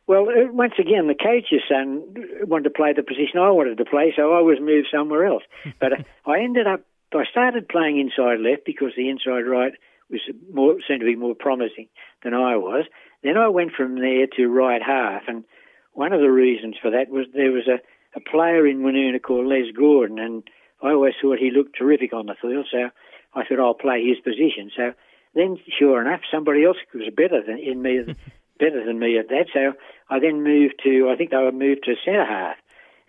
Well, uh, once again, the coach's son wanted to play the position I wanted to play, so I was moved somewhere else. But uh, I ended up, I started playing inside left because the inside right was more seemed to be more promising than I was. Then I went from there to right half, and one of the reasons for that was there was a, a player in Woonona called Les Gordon, and I always thought he looked terrific on the field, so I thought I'll play his position. So then, sure enough, somebody else was better than in me, better than me at that. So I then moved to, I think were moved to centre half,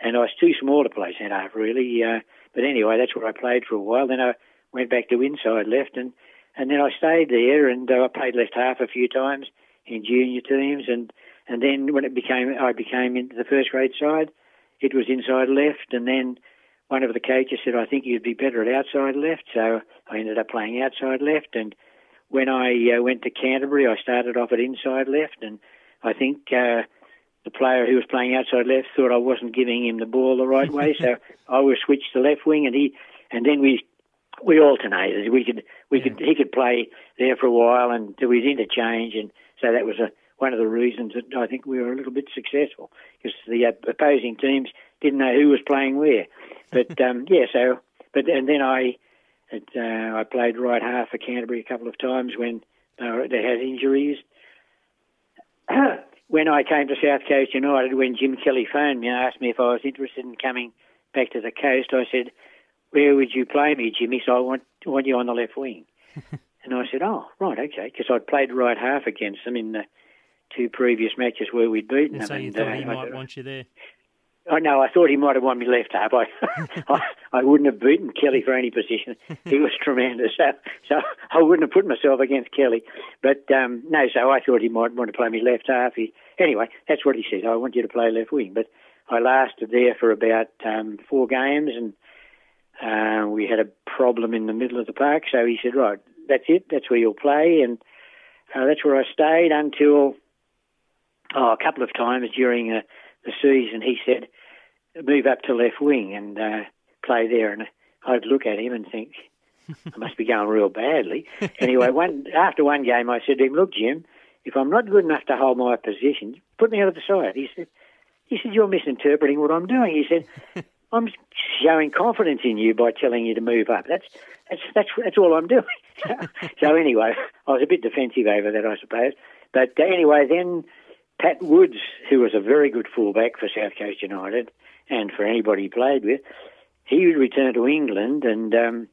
and I was too small to play centre half really. Uh, but anyway, that's where I played for a while. Then I went back to inside left, and and then I stayed there, and uh, I played left half a few times in junior teams, and and then when it became, I became into the first grade side, it was inside left, and then one of the coaches said, I think you'd be better at outside left, so I ended up playing outside left, and when I uh, went to Canterbury, I started off at inside left, and I think uh, the player who was playing outside left thought I wasn't giving him the ball the right way, so I was switched to left wing, and he, and then we we alternated. We could we could he could play there for a while, and there was interchange, and so that was a one of the reasons that I think we were a little bit successful. Because the opposing teams didn't know who was playing where. But um, yeah, so but and then I it, uh, I played right half for Canterbury a couple of times when they, were, they had injuries. when I came to South Coast United, when Jim Kelly phoned me and asked me if I was interested in coming back to the coast, I said, "Where would you play me, Jimmy? So I want want you on the left wing." and I said, "Oh, right, okay," because I'd played right half against them in the two previous matches where we'd beaten and them. So you and, thought uh, he might want you there. I know. I thought he might have won me left half. I, I, I wouldn't have beaten Kelly for any position. He was tremendous. So, so I wouldn't have put myself against Kelly. But um, no, so I thought he might want to play me left half. He, anyway, that's what he said. I want you to play left wing. But I lasted there for about um, four games, and uh, we had a problem in the middle of the park. So he said, "Right, that's it. That's where you'll play." And uh, that's where I stayed until oh, a couple of times during uh, the season. He said move up to left wing and uh, play there. And I'd look at him and think, I must be going real badly. Anyway, one after one game, I said to him, "Look, Jim, if I'm not good enough to hold my position, put me out of the side." He said, "He said you're misinterpreting what I'm doing." He said, "I'm showing confidence in you by telling you to move up. That's that's that's that's all I'm doing." so anyway, I was a bit defensive over that, I suppose. But anyway, then Pat Woods, who was a very good fullback for South Coast United, and for anybody he played with, he returned to England and um,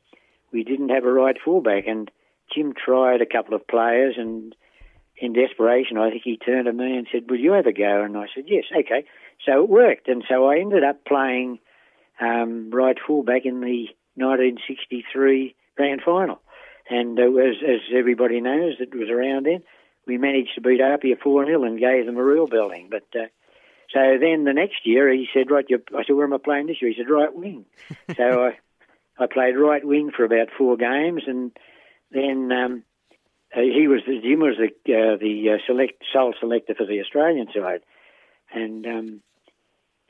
we didn't have a right fullback. And Jim tried a couple of players and in desperation, I think he turned to me and said, Will you ever go? And I said, Yes, okay. So it worked. And so I ended up playing um, right fullback in the 1963 grand final. And as everybody knows it was around then, we managed to beat Apia 4 0 and gave them a real belting. But uh, so then the next year he said, right, I said, where am I playing this year? He said, right wing. so I, I played right wing for about four games, and then um, uh, he was the Jim was the uh, the uh, select sole selector for the Australian side, and um,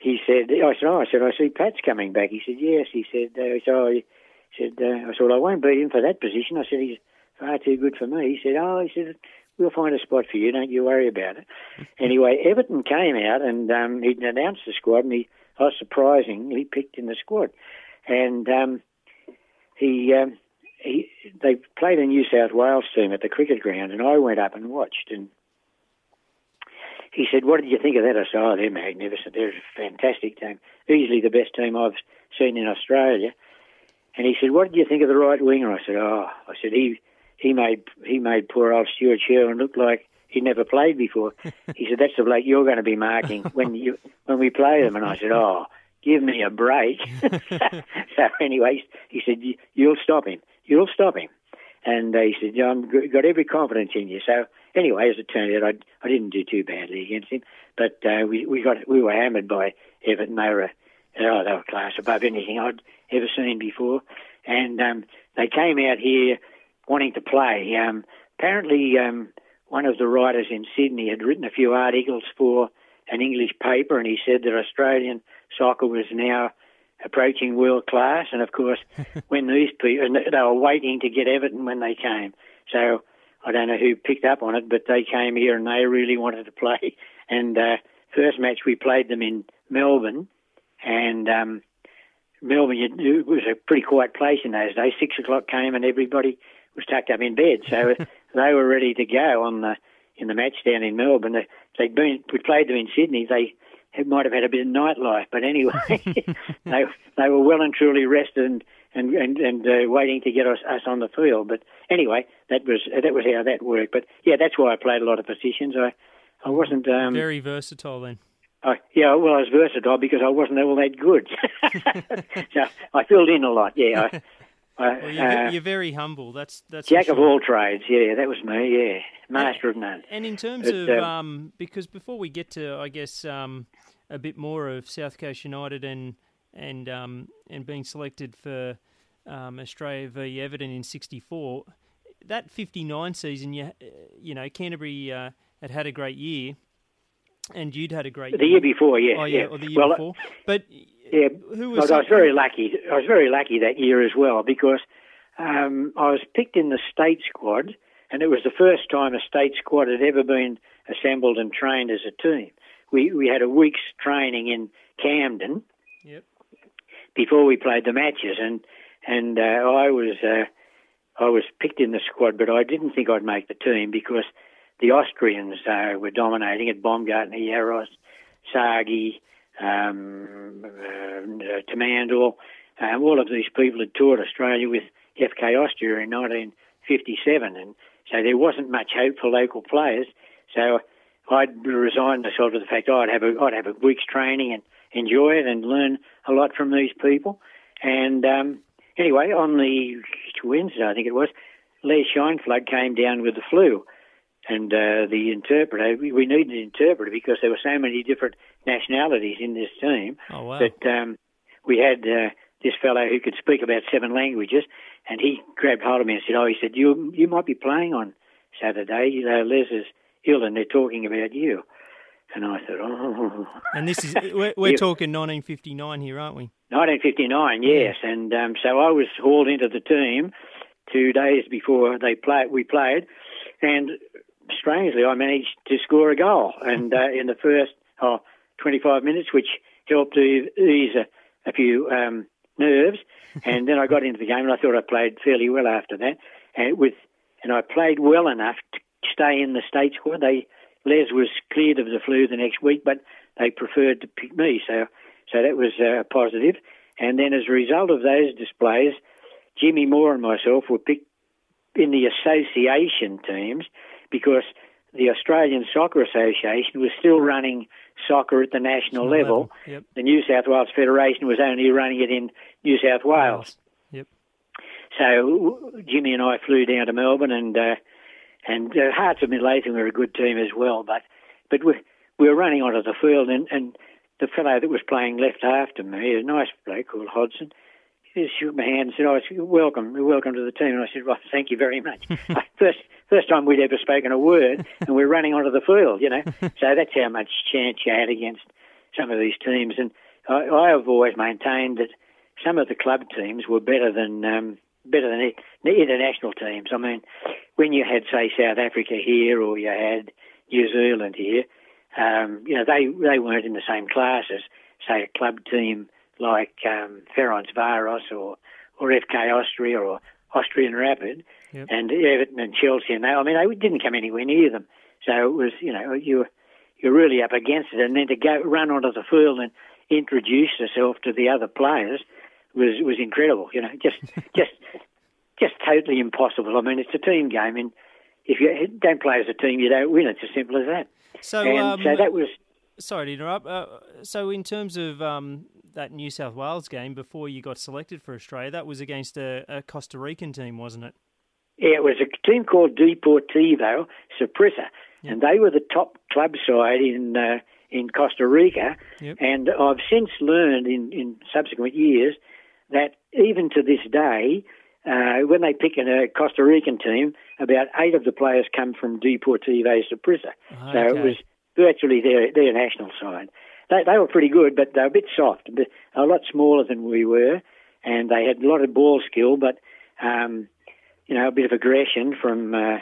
he said, I said, oh, I said, I see Pat's coming back. He said, yes. He said, uh, so I said, uh, I said, well, I won't beat him for that position. I said, he's far too good for me. He said, oh, he said, we'll find a spot for you. Don't you worry about it. anyway, Everton came out and um, he'd announced the squad, and he, I was surprisingly picked in the squad. And um, he, um, he, they played a New South Wales team at the cricket ground, and I went up and watched. And he said, "What did you think of that?" I said, "Oh, they're magnificent. They're a fantastic team. Easily the best team I've seen in Australia." And he said, "What did you think of the right winger?" I said, "Oh, I said he." He made he made poor old Stuart Sherwin look like he never played before. he said, "That's the bloke you're going to be marking when you when we play them." And I said, "Oh, give me a break." so anyway, he said, "You'll stop him. You'll stop him." And uh, he said, "I've got every confidence in you." So anyway, as it turned out, I, I didn't do too badly against him, but uh, we we got we were hammered by Everton. They were oh, they were class above anything I'd ever seen before, and um, they came out here wanting to play. Um, apparently, um, one of the writers in Sydney had written a few articles for an English paper, and he said that Australian soccer was now approaching world class. And of course, when these people, and they were waiting to get Everton when they came. So I don't know who picked up on it, but they came here and they really wanted to play. And uh, first match we played them in Melbourne, and um, Melbourne it was a pretty quiet place in those days. Six o'clock came and everybody was tucked up in bed, so they were ready to go on the in the match down in Melbourne. They'd been we played them in Sydney. They it might have had a bit of nightlife, but anyway, they they were well and truly rested and and and, and uh, waiting to get us, us on the field. But anyway, that was that was how that worked. But yeah, that's why I played a lot of positions. I I wasn't um, very versatile then. I, yeah, well, I was versatile because I wasn't all that good. so I filled in a lot. Yeah, I, well, you're, uh, you're, very humble. That's that's jack sure. of all trades. Yeah, that was me. Yeah, master and, of none. And in terms but, of um, um, because before we get to, I guess, um, a bit more of South Coast United and and um, and being selected for um, Australia v Everton in '64, that '59 season, you you know Canterbury uh, had had a great year, and you'd had a great the year, year before, yeah, oh, yeah, yeah. or the year well, before, but yeah, who was I was very lucky. I was very lucky that year as well because um, I was picked in the state squad, and it was the first time a state squad had ever been assembled and trained as a team. We we had a week's training in Camden. Yep. Before we played the matches, and and uh, I was uh, I was picked in the squad, but I didn't think I'd make the team because the Austrians uh, were dominating at Baumgartner, Jaros, Sagi, um, uh, Tamandor, um, all of these people had toured Australia with FK Austria in 1957, and so there wasn't much hope for local players. So I'd resigned myself to the fact I'd have a I'd have a week's training and enjoy it and learn a lot from these people. And um, anyway, on the Wednesday, I think it was, Les Scheinflug came down with the flu, and uh, the interpreter. We, we needed an interpreter because there were so many different nationalities in this team oh, wow. that um, we had uh, this fellow who could speak about seven languages, and he grabbed hold of me and said, "Oh, he said you you might be playing on Saturday. You know, Les is ill, and they're talking about you." And I thought, oh. And this is we're, we're yeah. talking 1959 here, aren't we? 1959, yes. Yeah. And um, so I was hauled into the team two days before they play. We played, and strangely, I managed to score a goal, and uh, in the first oh, 25 minutes, which helped ease a, a few um, nerves. And then I got into the game, and I thought I played fairly well after that. And with and I played well enough to stay in the state squad. They Les was cleared of the flu the next week, but they preferred to pick me, so so that was uh, positive. And then as a result of those displays, Jimmy Moore and myself were picked in the association teams because the Australian Soccer Association was still running soccer at the national level. Yep. The New South Wales Federation was only running it in New South Wales. Yep. So Jimmy and I flew down to Melbourne, and uh, and uh, Hearts of Midlothian were a good team as well. But but we we were running onto the field, and, and the fellow that was playing left after me, a nice bloke called Hodson, he shook my hand and said, "Oh, welcome, welcome to the team." And I said, "Well, thank you very much." first, first time we'd ever spoken a word, and we're running onto the field, you know. so that's how much chance you had against some of these teams. And I, I have always maintained that some of the club teams were better than um, better than the international teams. I mean, when you had say South Africa here, or you had New Zealand here, um, you know they they weren't in the same class as say a club team like um, Ferencváros or or FK Austria or Austrian Rapid yep. and Everton and Chelsea and they, I mean they didn't come anywhere near them. So it was you know you you're really up against it, and then to go run onto the field and introduce yourself to the other players was was incredible. You know, just just just totally impossible. I mean, it's a team game, and if you don't play as a team, you don't win. It's as simple as that. So, and um, so that was sorry to interrupt. Uh, so, in terms of um, that New South Wales game before you got selected for Australia, that was against a, a Costa Rican team, wasn't it? Yeah, it was a team called Deportivo Saprissa, yep. and they were the top club side in uh, in Costa Rica. Yep. And I've since learned in, in subsequent years that even to this day, uh, when they pick a Costa Rican team, about eight of the players come from Deportivo Saprissa. Okay. So it was virtually their their national side. They, they were pretty good, but they were a bit soft, a lot smaller than we were, and they had a lot of ball skill, but um, you know, a bit of aggression from uh,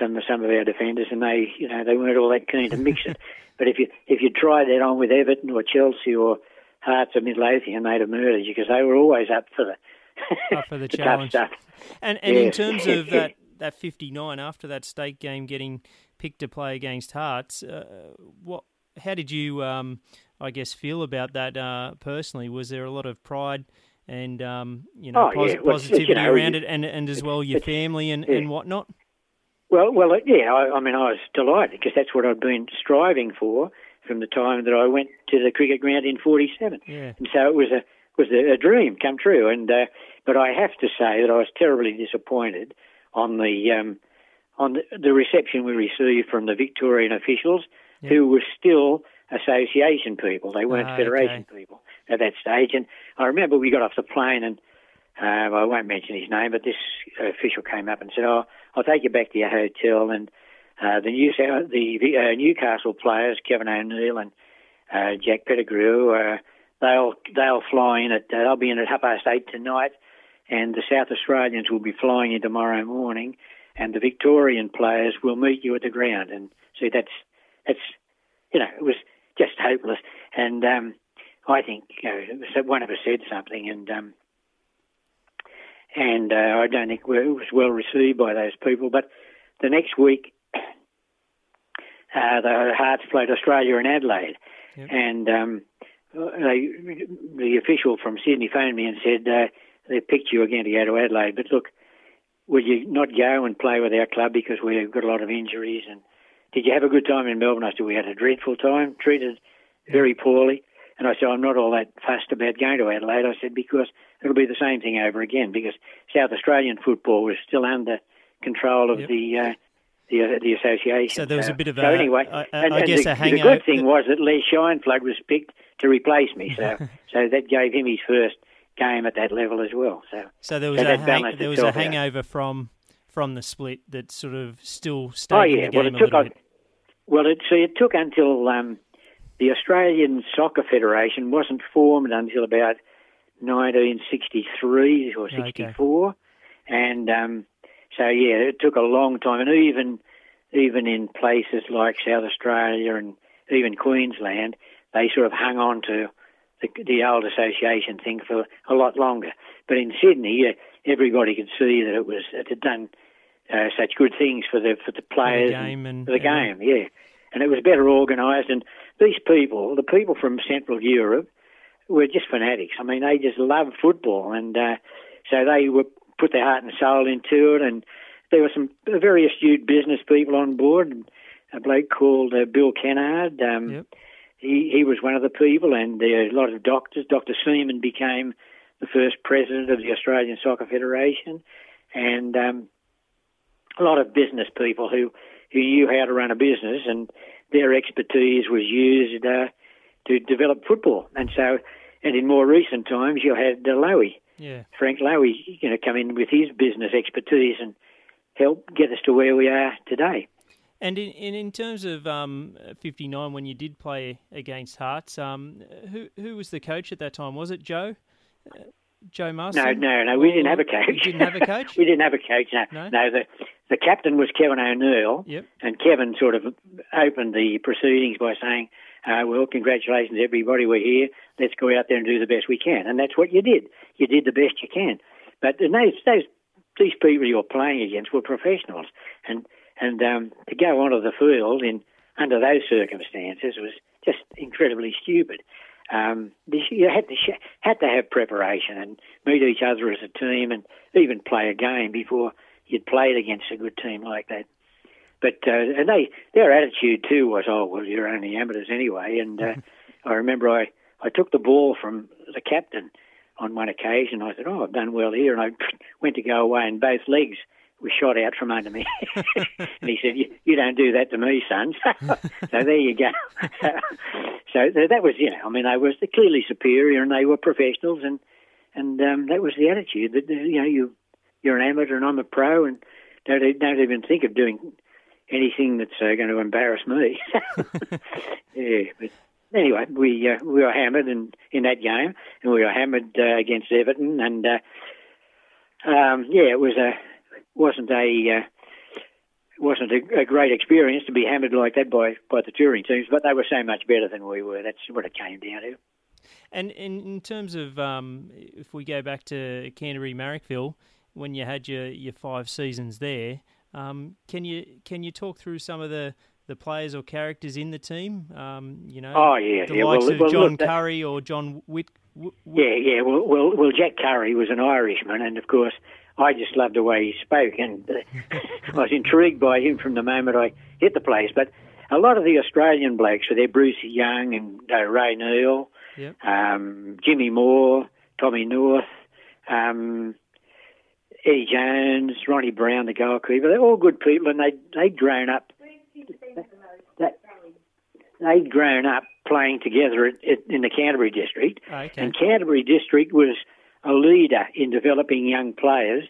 some some of our defenders, and they you know they weren't all that keen to mix it. but if you if you tried that on with Everton or Chelsea or Hearts or Midlothian, they'd have murdered you because they were always up for the up for the, the challenge. Tough stuff. And and Yeah. in terms of that that fifty nine after that state game getting picked to play against Hearts, uh, what how did you um, I guess feel about that uh, personally? Was there a lot of pride? And um, you know, Oh, pos- yeah. Well, positivity you know, around it, and and as well your family and, yeah. and whatnot. Well, well, uh, yeah. I, I mean, I was delighted because that's what I'd been striving for from the time that I went to the cricket ground in '47. Yeah. and so it was a was a, a dream come true. And uh, but I have to say that I was terribly disappointed on the um, on the, the reception we received from the Victorian officials, Yeah. who were still association people. They weren't Ah, federation okay. people at that stage. And I remember we got off the plane and. Uh, I won't mention his name, but this official came up and said, "Oh, I'll take you back to your hotel." And uh, the New South, the uh, Newcastle players, Kevin O'Neill and uh, Jack Pettigrew, uh, they'll they'll fly in at uh, they'll be in at half past eight tonight, and the South Australians will be flying in tomorrow morning, and the Victorian players will meet you at the ground. And see, that's that's you know it was just hopeless. And um, I think you know, one of us said something, and um, and uh, I don't think it was well received by those people. But the next week, uh, the Hearts played Australia in Adelaide, Yep. and um, they, the official from Sydney phoned me and said uh, they picked you again to go to Adelaide. But look, would you not go and play with our club because we've got a lot of injuries? And did you have a good time in Melbourne? I said we had a dreadful time, treated very poorly. And I said I'm not all that fussed about going to Adelaide. I said because it'll be the same thing over again because South Australian football was still under control of Yep. the. Uh, the, uh, the association. So there was a bit of so a- anyway, I- I- and, I and guess the, a the good thing was that Les Scheinflug was picked to replace me, so so that gave him his first game at that level as well. So So there was So a that hang, there was a out. hangover from from the split that sort of still stayed Oh in yeah, the well it a took little on, bit. well it see it took until um, the Australian Soccer Federation wasn't formed until about 1963 or Okay. 64, and um, so yeah, it took a long time, and even even in places like South Australia and even Queensland, they sort of hung on to the, the old association thing for a lot longer. But in Sydney, uh, everybody could see that it was it had done uh, such good things for the for the players game and- for the yeah. game, yeah. And it was better organised. And these people, the people from Central Europe, were just fanatics. I mean, they just loved football, and uh, so they were put their heart and soul into it. And there were some very astute business people on board. A bloke called uh, Bill Kennard. Um, Yep. he he was one of the people, and there were a lot of doctors. Dr. Seaman became the first president of the Australian Soccer Federation, and um, a lot of business people who who knew how to run a business, and their expertise was used uh, to develop football. And so, and in more recent times, you had uh, Lowy, Yeah. Frank Lowy, you know, come in with his business expertise and help get us to where we are today. And in, in, in terms of um, 59, when you did play against Hearts, um, who who was the coach at that time? Was it Joe? Joe Marston? No, no, no. We didn't have a coach. You didn't have a coach? we didn't have a coach. No, No? no. the the captain was Kevin O'Neill, Yep. and Kevin sort of opened the proceedings by saying, uh, "Well, congratulations, everybody. We're here. Let's go out there and do the best we can." And that's what you did. You did the best you can. But those, those these people you're playing against were professionals, and and um, to go onto the field in under those circumstances was just incredibly stupid. Um, you had to sh- had to have preparation and meet each other as a team, and even play a game before you'd played against a good team like that. But uh, and they their attitude too was, oh well, you're only amateurs anyway. And uh, I remember I I took the ball from the captain on one occasion. I said, oh, I've done well here, and I went to go away, and both legs were shot out from under me. and he said, you, you don't do that to me, son. so there you go. so that was, you know, I mean, they were clearly superior and they were professionals and, and um, that was the attitude that, you know, you, you're an amateur and I'm a pro and don't, don't even think of doing anything that's uh, going to embarrass me. yeah, but anyway, we uh, we were hammered in, in that game, and we were hammered uh, against Everton, and uh, um, yeah, it was a wasn't a uh, wasn't a, a, great experience to be hammered like that by, by the touring teams, but they were so much better than we were. That's what it came down to. And in, in terms of um, if we go back to Canterbury Marrickville, when you had your, your five seasons there, um, can you can you talk through some of the, the players or characters in the team? Um, you know, oh yeah, the yeah. likes well, of well, John look, Curry or John Whit. yeah, yeah. Well, well, well, Jack Curry was an Irishman, and of course I just loved the way he spoke, and uh, I was intrigued by him from the moment I hit the place. But a lot of the Australian blokes were there: Bruce Young and uh, Ray Neal, yep. um, Jimmy Moore, Tommy North, um, Eddie Jones, Ronnie Brown, the goalkeeper. They're all good people, and they they'd grown up. They'd grown up playing together at, at, in the Canterbury district, okay. and Canterbury district was a leader in developing young players,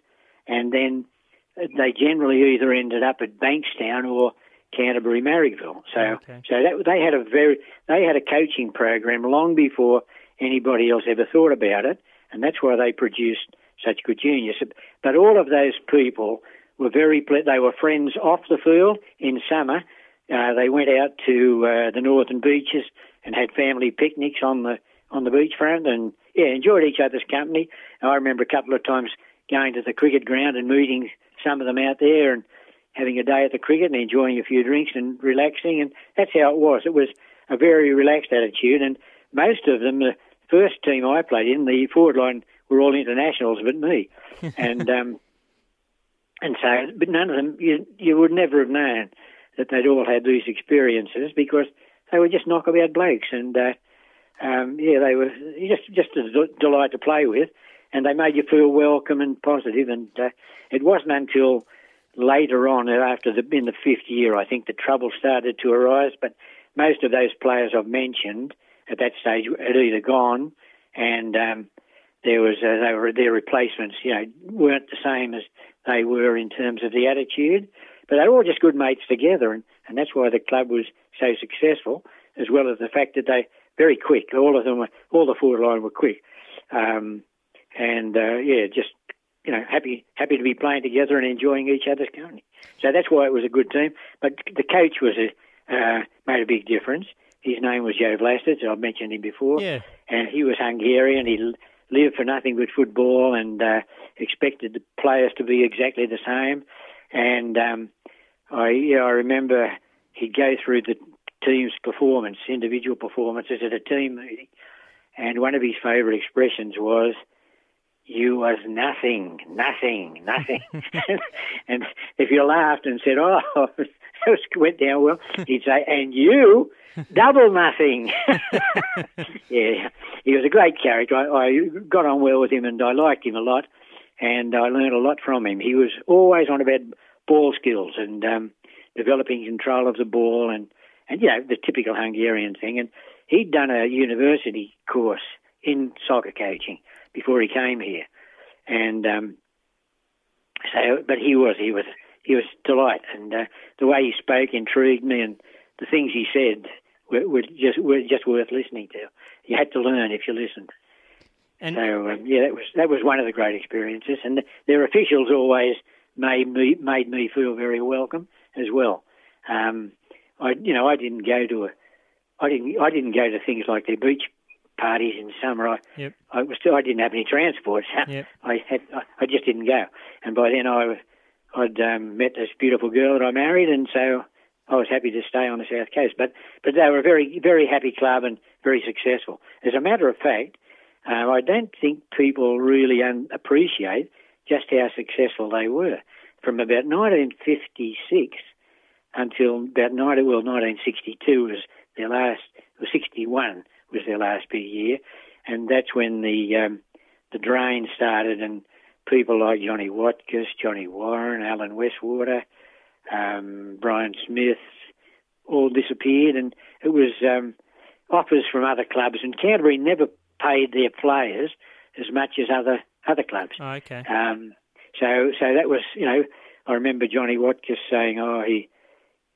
and then they generally either ended up at Bankstown or Canterbury Marrickville. So, okay. so that they had a very they had a coaching program long before anybody else ever thought about it, and that's why they produced such good genius. But all of those people were very they were friends off the field in summer. Uh, they went out to uh, the northern beaches and had family picnics on the on the beachfront and yeah, enjoyed each other's company. I remember a couple of times going to the cricket ground and meeting some of them out there and having a day at the cricket and enjoying a few drinks and relaxing. And that's how it was. It was a very relaxed attitude. And most of them, the first team I played in, the forward line were all internationals but me. and um, and so, but none of them, you, you would never have known that they'd all had these experiences because they were just knockabout blokes. And uh, um, yeah, they were just just a delight to play with, and they made you feel welcome and positive. And uh, it wasn't until later on, after the in the fifth year, I think the trouble started to arise. But most of those players I've mentioned at that stage had either gone, and um, there was uh, they were their replacements. You know, weren't the same as they were in terms of the attitude, but they were all just good mates together, and, and that's why the club was so successful, as well as the fact that they very quick. All of them were, all the forward line were quick, um, and uh, yeah, just you know, happy happy to be playing together and enjoying each other's company. So that's why it was a good team. But the coach was a uh, made a big difference. His name was Joe Vlasits. I've mentioned him before, yeah. and he was Hungarian. He lived for nothing but football and uh, expected the players to be exactly the same. And um, I, yeah, I remember he'd go through the team's performance, individual performances at a team meeting. And one of his favourite expressions was, you was nothing, nothing, nothing. and if you laughed and said, oh, it went down well, he'd say, and you, double nothing. yeah, he was a great character. I, I got on well with him and I liked him a lot and I learned a lot from him. He was always on about ball skills and um, developing control of the ball and and you know the typical Hungarian thing. And he'd done a university course in soccer coaching before he came here, and um, so but he was he was he was delight, and uh, the way he spoke intrigued me, and the things he said were, were just were just worth listening to. You had to learn if you listened. And so um, yeah, that was that was one of the great experiences, and their officials always made me made me feel very welcome as well. Um, I, you know, I didn't go to a, I didn't, I didn't go to things like their beach parties in summer. I, yep. I was still, I didn't have any transport. So yep. I had, I, I just didn't go. And by then I, I'd um, met this beautiful girl that I married, and so I was happy to stay on the south coast. But but they were a very very happy club and very successful. As a matter of fact, uh, I don't think people really un- appreciate just how successful they were. From about 1956 until about 90, well 1962 was their last, or 61 was their last big year, and that's when the um, the drain started and people like Johnny Watkins, Johnny Warren, Alan Westwater, um, Brian Smith, all disappeared, and it was um, offers from other clubs. And Canterbury never paid their players as much as other other clubs. Oh, okay. Um, so so that was you know I remember Johnny Watkins saying, oh he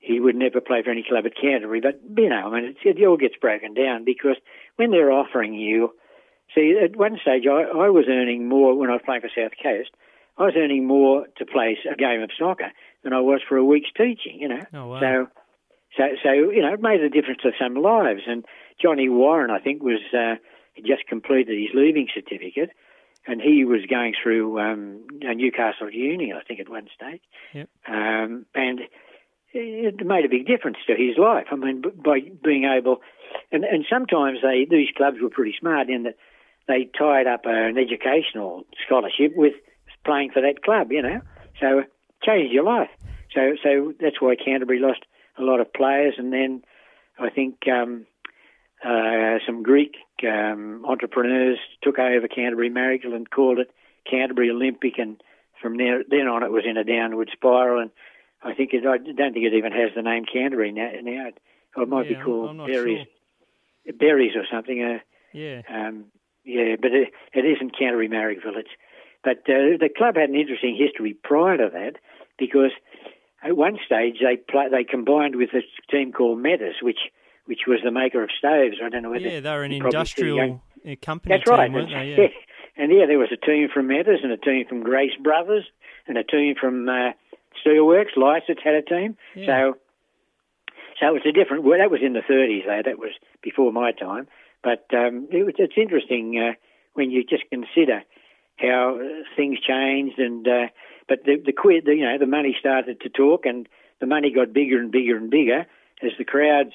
he would never play for any club at Canterbury, but you know I mean it, it all gets broken down because when they're offering you. See, at one stage, I, I was earning more when I was playing for South Coast. I was earning more to play a game of soccer than I was for a week's teaching, you know. Oh, wow. So, so, so you know, it made a difference to some lives. And Johnny Warren, I think, was uh, just completed his leaving certificate, and he was going through um, Newcastle Uni, I think, at one stage. Yep. Um, and it made a big difference to his life. I mean, by being able, and and sometimes they these clubs were pretty smart in that they tied up an educational scholarship with playing for that club, you know. So changed your life. So so that's why Canterbury lost a lot of players, and then I think um, uh, some Greek um, entrepreneurs took over Canterbury Marrickville and called it Canterbury Olympic, and from there then on it was in a downward spiral, and I think it, I don't think it even has the name Canterbury now. now it, or it might Yeah, be called I'm not Berries, Berries or something. Uh, Yeah. um, yeah, but it, it isn't Canterbury Marrickville. Village. but uh, the club had an interesting history prior to that because at one stage they play, they combined with a team called Metters, which which was the maker of stoves. I don't know whether Yeah, they were an industrial company That's team, right. weren't And, they? Yeah. and yeah, there was a team from Metters and a team from Grace Brothers and a team from uh, Steelworks. Lysaght's had a team. Yeah. So so it was a different. Well, that was in the 30s, though. That was before my time. But um, it was, it's interesting uh, when you just consider how things changed. And uh, but the the, quid, the you know the money started to talk, and the money got bigger and bigger and bigger as the crowds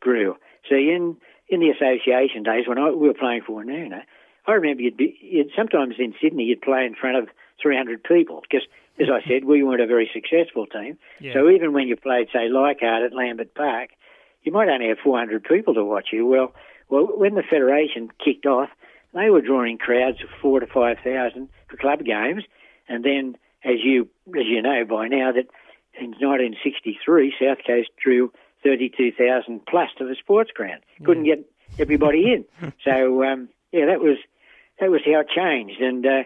grew. See, in in the association days when I, we were playing for Woonona, I remember you'd be you'd, sometimes in Sydney you'd play in front of 300 people because, as I said, we weren't a very successful team. Yeah. So even when you played, say, Leichhardt at Lambert Park, you might only have 400 people to watch you. Well, well, when the federation kicked off, they were drawing crowds of four to five thousand for club games, and then, as you as you know by now, that in 1963 South Coast drew 32,000 plus to the sports ground. Couldn't get everybody in. so um, yeah, that was that was how it changed, and uh,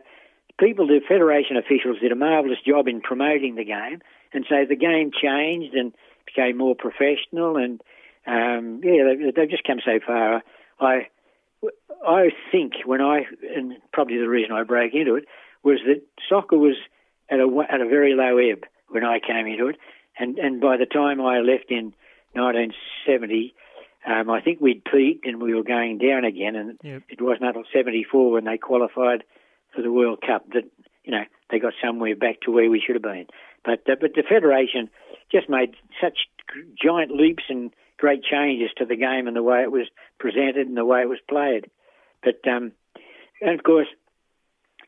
people, the federation officials, did a marvellous job in promoting the game, and so the game changed and became more professional, and um, yeah, they, they've just come so far. I I think when I and probably the reason I broke into it was that soccer was at a at a very low ebb when I came into it, and and by the time I left in 1970. Um, I think we'd peaked and we were going down again, and Yep. it wasn't until '74 when they qualified for the World Cup that you know they got somewhere back to where we should have been. But uh, but the federation just made such giant leaps and great changes to the game and the way it was presented and the way it was played. But um, and of course,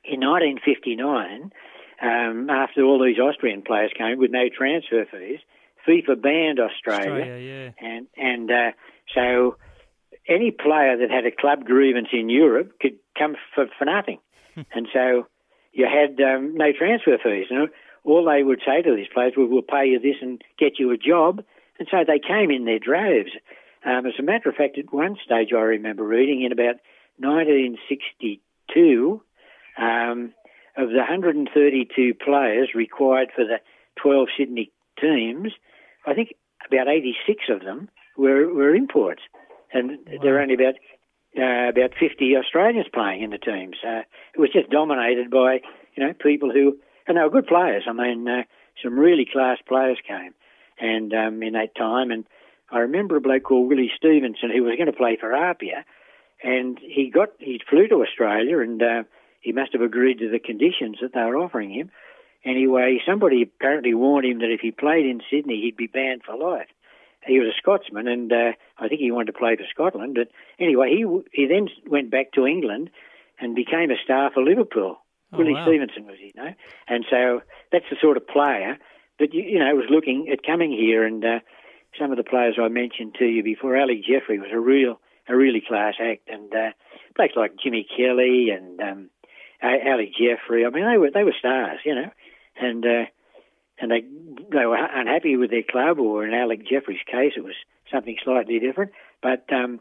in 1959, um, after all these Austrian players came with no transfer fees, FIFA banned Australia Australia, yeah. and and uh, so any player that had a club grievance in Europe could come for, for nothing, and so you had um, no transfer fees. You know, all they would say to these players was, "We'll pay you this and get you a job," and so they came in their droves. Um, as a matter of fact, at one stage I remember reading in about 1962, um, of the 132 players required for the 12 Sydney teams, I think about 86 of them were, were imports, and there were only about uh, about 50 Australians playing in the teams. Uh, it was just dominated by you know people who and they were good players. I mean, uh, some really class players came, and um, in that time, and I remember a bloke called Willie Stevenson who was going to play for Apia, and he got he flew to Australia, and uh, he must have agreed to the conditions that they were offering him. Anyway, somebody apparently warned him that if he played in Sydney, he'd be banned for life. He was a Scotsman, and uh, I think he wanted to play for Scotland. But anyway, he he then went back to England and became a star for Liverpool. Oh, Willie wow. Stevenson was his name, and so that's the sort of player that you, you know was looking at coming here. And uh, some of the players I mentioned to you before, Ali Jeffrey was a real a really class act, and uh, blokes like Jimmy Kelly and um, Ali Jeffrey. I mean, they were they were stars, you know, and. Uh, and they they were unhappy with their club, or in Alec Jeffrey's case, it was something slightly different. But um,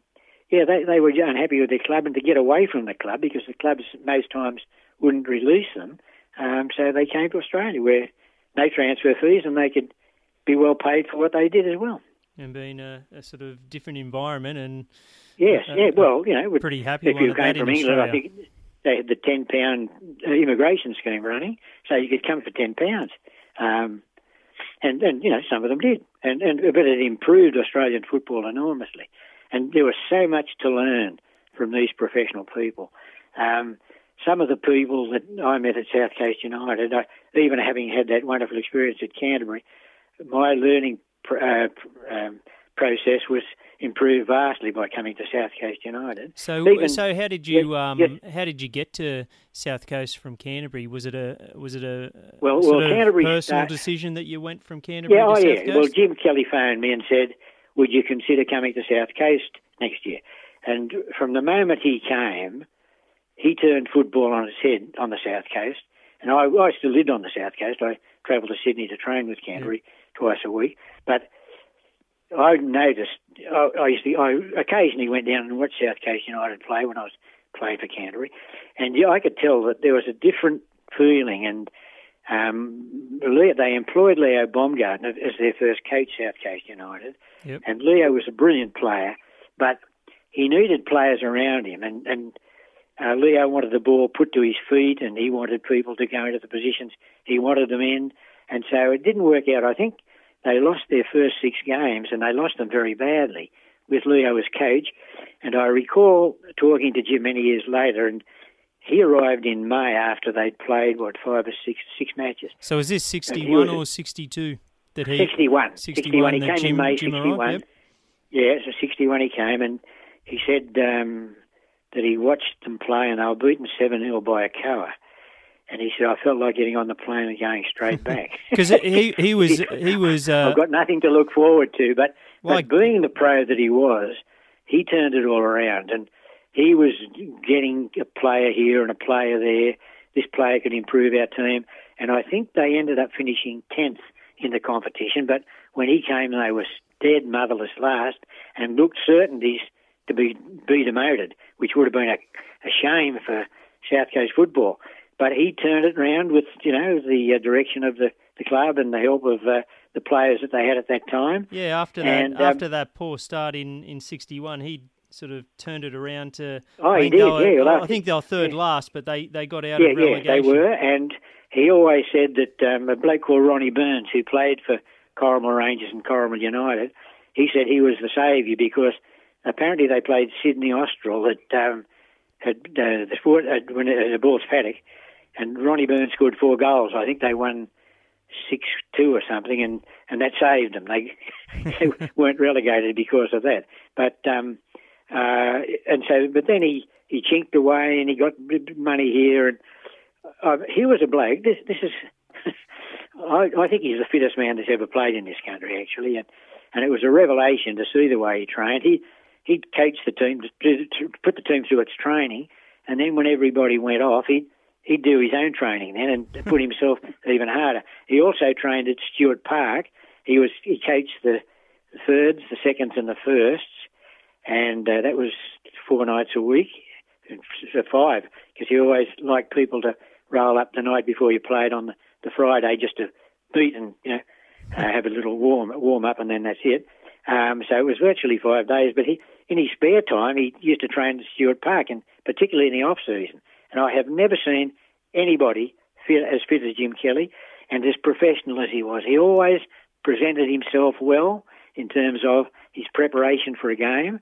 yeah, they they were unhappy with their club, and to get away from the club because the clubs most times wouldn't release them, um, so they came to Australia where no transfer fees and they could be well paid for what they did as well. And being a, a sort of different environment and Yes, Uh, yeah. Well, you know, pretty happy if you came from England, I think they had the ten pound immigration scheme running, so you could come for ten pounds. Um, and and you know some of them did, and and but it improved Australian football enormously, and there was so much to learn from these professional people. Um, some of the people that I met at South Coast United, I, even having had that wonderful experience at Canterbury, my learning pr- uh, pr- um, process was improved vastly by coming to South Coast United. So, Even- so how did you yes, um, yes. how did you get to South Coast from Canterbury? Was it a was it a Well- well, Canterbury personal start- decision that you went from Canterbury Yeah, to oh South yeah. Coast? Well, Jim Kelly phoned me and said, "Would you consider coming to South Coast next year?" And from the moment he came, he turned football on its head on the South Coast. And I, I still lived on the South Coast. I travelled to Sydney to train with Canterbury twice a week. But I noticed, I, I used to, I occasionally went down and watched South Coast United play when I was playing for Canterbury, and yeah, I could tell that there was a different feeling. And um, Leo, they employed Leo Baumgartner as their first coach, South Coast United, Yep. and Leo was a brilliant player, but he needed players around him, and and uh, Leo wanted the ball put to his feet, and he wanted people to go into the positions he wanted them in, and so it didn't work out. I think they lost their first six games, and they lost them very badly with Leo as coach. And I recall talking to Jim many years later, and he arrived in May after they'd played what five or six six matches. So is this sixty one was- or sixty two that he 61. 61 He came Jim- in May Jim 61. arrived, yep. Yeah, so 61 he came, and he said um, that he watched them play and they were beaten 7 0 by Hakoah. And he said, I felt like getting on the plane and going straight back. because he he was he was uh, I've got nothing to look forward to, but, Like- but being the pro that he was, he turned it all around. And he was getting a player here and a player there. This player could improve our team. And I think they ended up finishing 10th in the competition. But when he came, they were dead motherless last and looked certainties to be, be demoted, which would have been a, a shame for South Coast football. But he turned it around with, you know, the uh, direction of the, the club and the help of uh, the players that they had at that time. yeah after that And, um, after that poor start in in sixty one he sort of turned it around to Oh, I he think did, they were- yeah, well, I think they were third yeah. last but they they got out Yeah, of yeah, they were. And he always said that um, a bloke called Ronnie Burns, who played for Corrimal Rangers and Corrimal United, he said he was the saviour because apparently they played Sydney Austral at um, at uh, the sport at, when it, at Balls Paddock, and Ronnie Burns scored four goals. I think they won six two or something, and and that saved them. They, they weren't relegated because of that. But um, uh, and so, but then he he chinked away and he got money here, and uh, he was a bloke. This this is. I, I think he's the fittest man that's ever played in this country, actually, and and it was a revelation to see the way he trained. He he'd coach the team to, to, to put the team through its training, and then when everybody went off, he'd he'd do his own training then and put himself even harder. He also trained at Stuart Park. He was he coached the thirds, the seconds, and the firsts, and uh, that was four nights a week, f- five, because he always liked people to roll up the night before you played on the, the Friday just to beat and you know uh, have a little warm warm up, and then that's it. Um, so it was virtually five days. But he, in his spare time, he used to train at Stuart Park, and particularly in the off season. And I have never seen anybody fit, as fit as Jim Kelly, and as professional as he was. He always presented himself well in terms of his preparation for a game,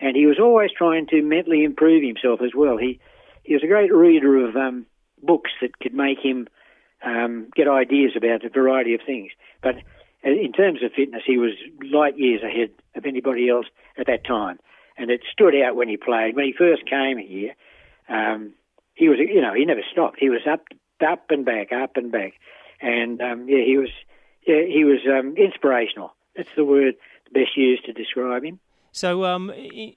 and he was always trying to mentally improve himself as well. He he was a great reader of um, books that could make him um, get ideas about a variety of things. But in terms of fitness, he was light years ahead of anybody else at that time, and it stood out when he played. When he first came here, um, he was, you know, he never stopped. He was up, up and back, up and back, and um, yeah, he was, yeah, he was um, inspirational. That's the word best used to describe him. So,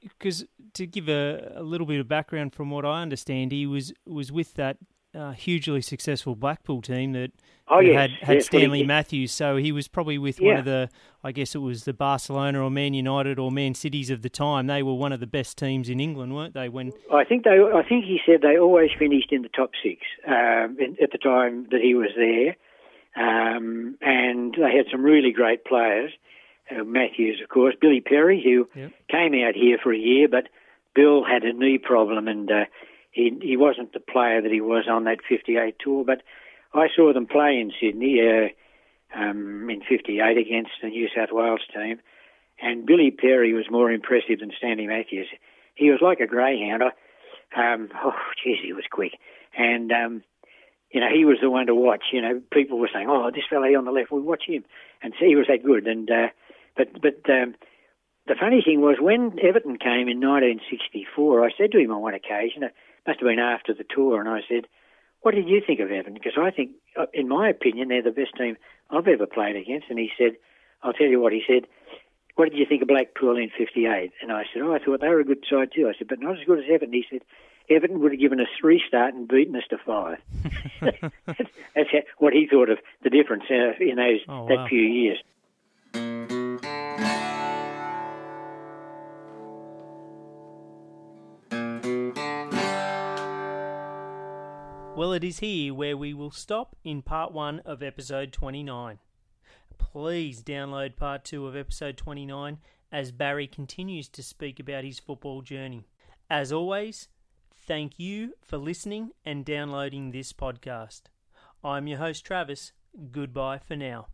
because um, to give a, a, little bit of background from what I understand, he was was with that uh, hugely successful Blackpool team that, oh, yes, had, had yes, Stanley Matthews. So he was probably with yeah. one of the, I guess it was the Barcelona or Man United or Man Cities of the time. They were one of the best teams in England, weren't they? When I think they, I think he said they always finished in the top six um, in, at the time that he was there, um, and they had some really great players. Uh, Matthews, of course, Billy Perry, who yep. came out here for a year, but Bill had a knee problem and. Uh, he he wasn't the player that he was on that 58 tour, but I saw them play in Sydney uh, um, in 58 against the New South Wales team, and Billy Perry was more impressive than Stanley Matthews. He was like a greyhound. Um, oh, geez, he was quick, and um, you know he was the one to watch. You know, people were saying, "Oh, this fellow on the left, we'll watch him," and so he was that good. And uh, but but um, the funny thing was when Everton came in 1964, I said to him on one occasion must have been after the tour, and I said, "What did you think of Everton?" Because I think, uh, in my opinion, they're the best team I've ever played against. And he said, "I'll tell you what." He said, "What did you think of Blackpool in '58?" And I said, "Oh, I thought they were a good side too." I said, "But not as good as Everton." He said, "Everton would have given us three start and beaten us to five. That's what he thought of the difference uh, in those oh, wow. that few years. Well, it is here where we will stop in part one of episode 29. Please download part two of episode 29 as Barry continues to speak about his football journey. As always, thank you for listening and downloading this podcast. I'm your host, Travis. Goodbye for now.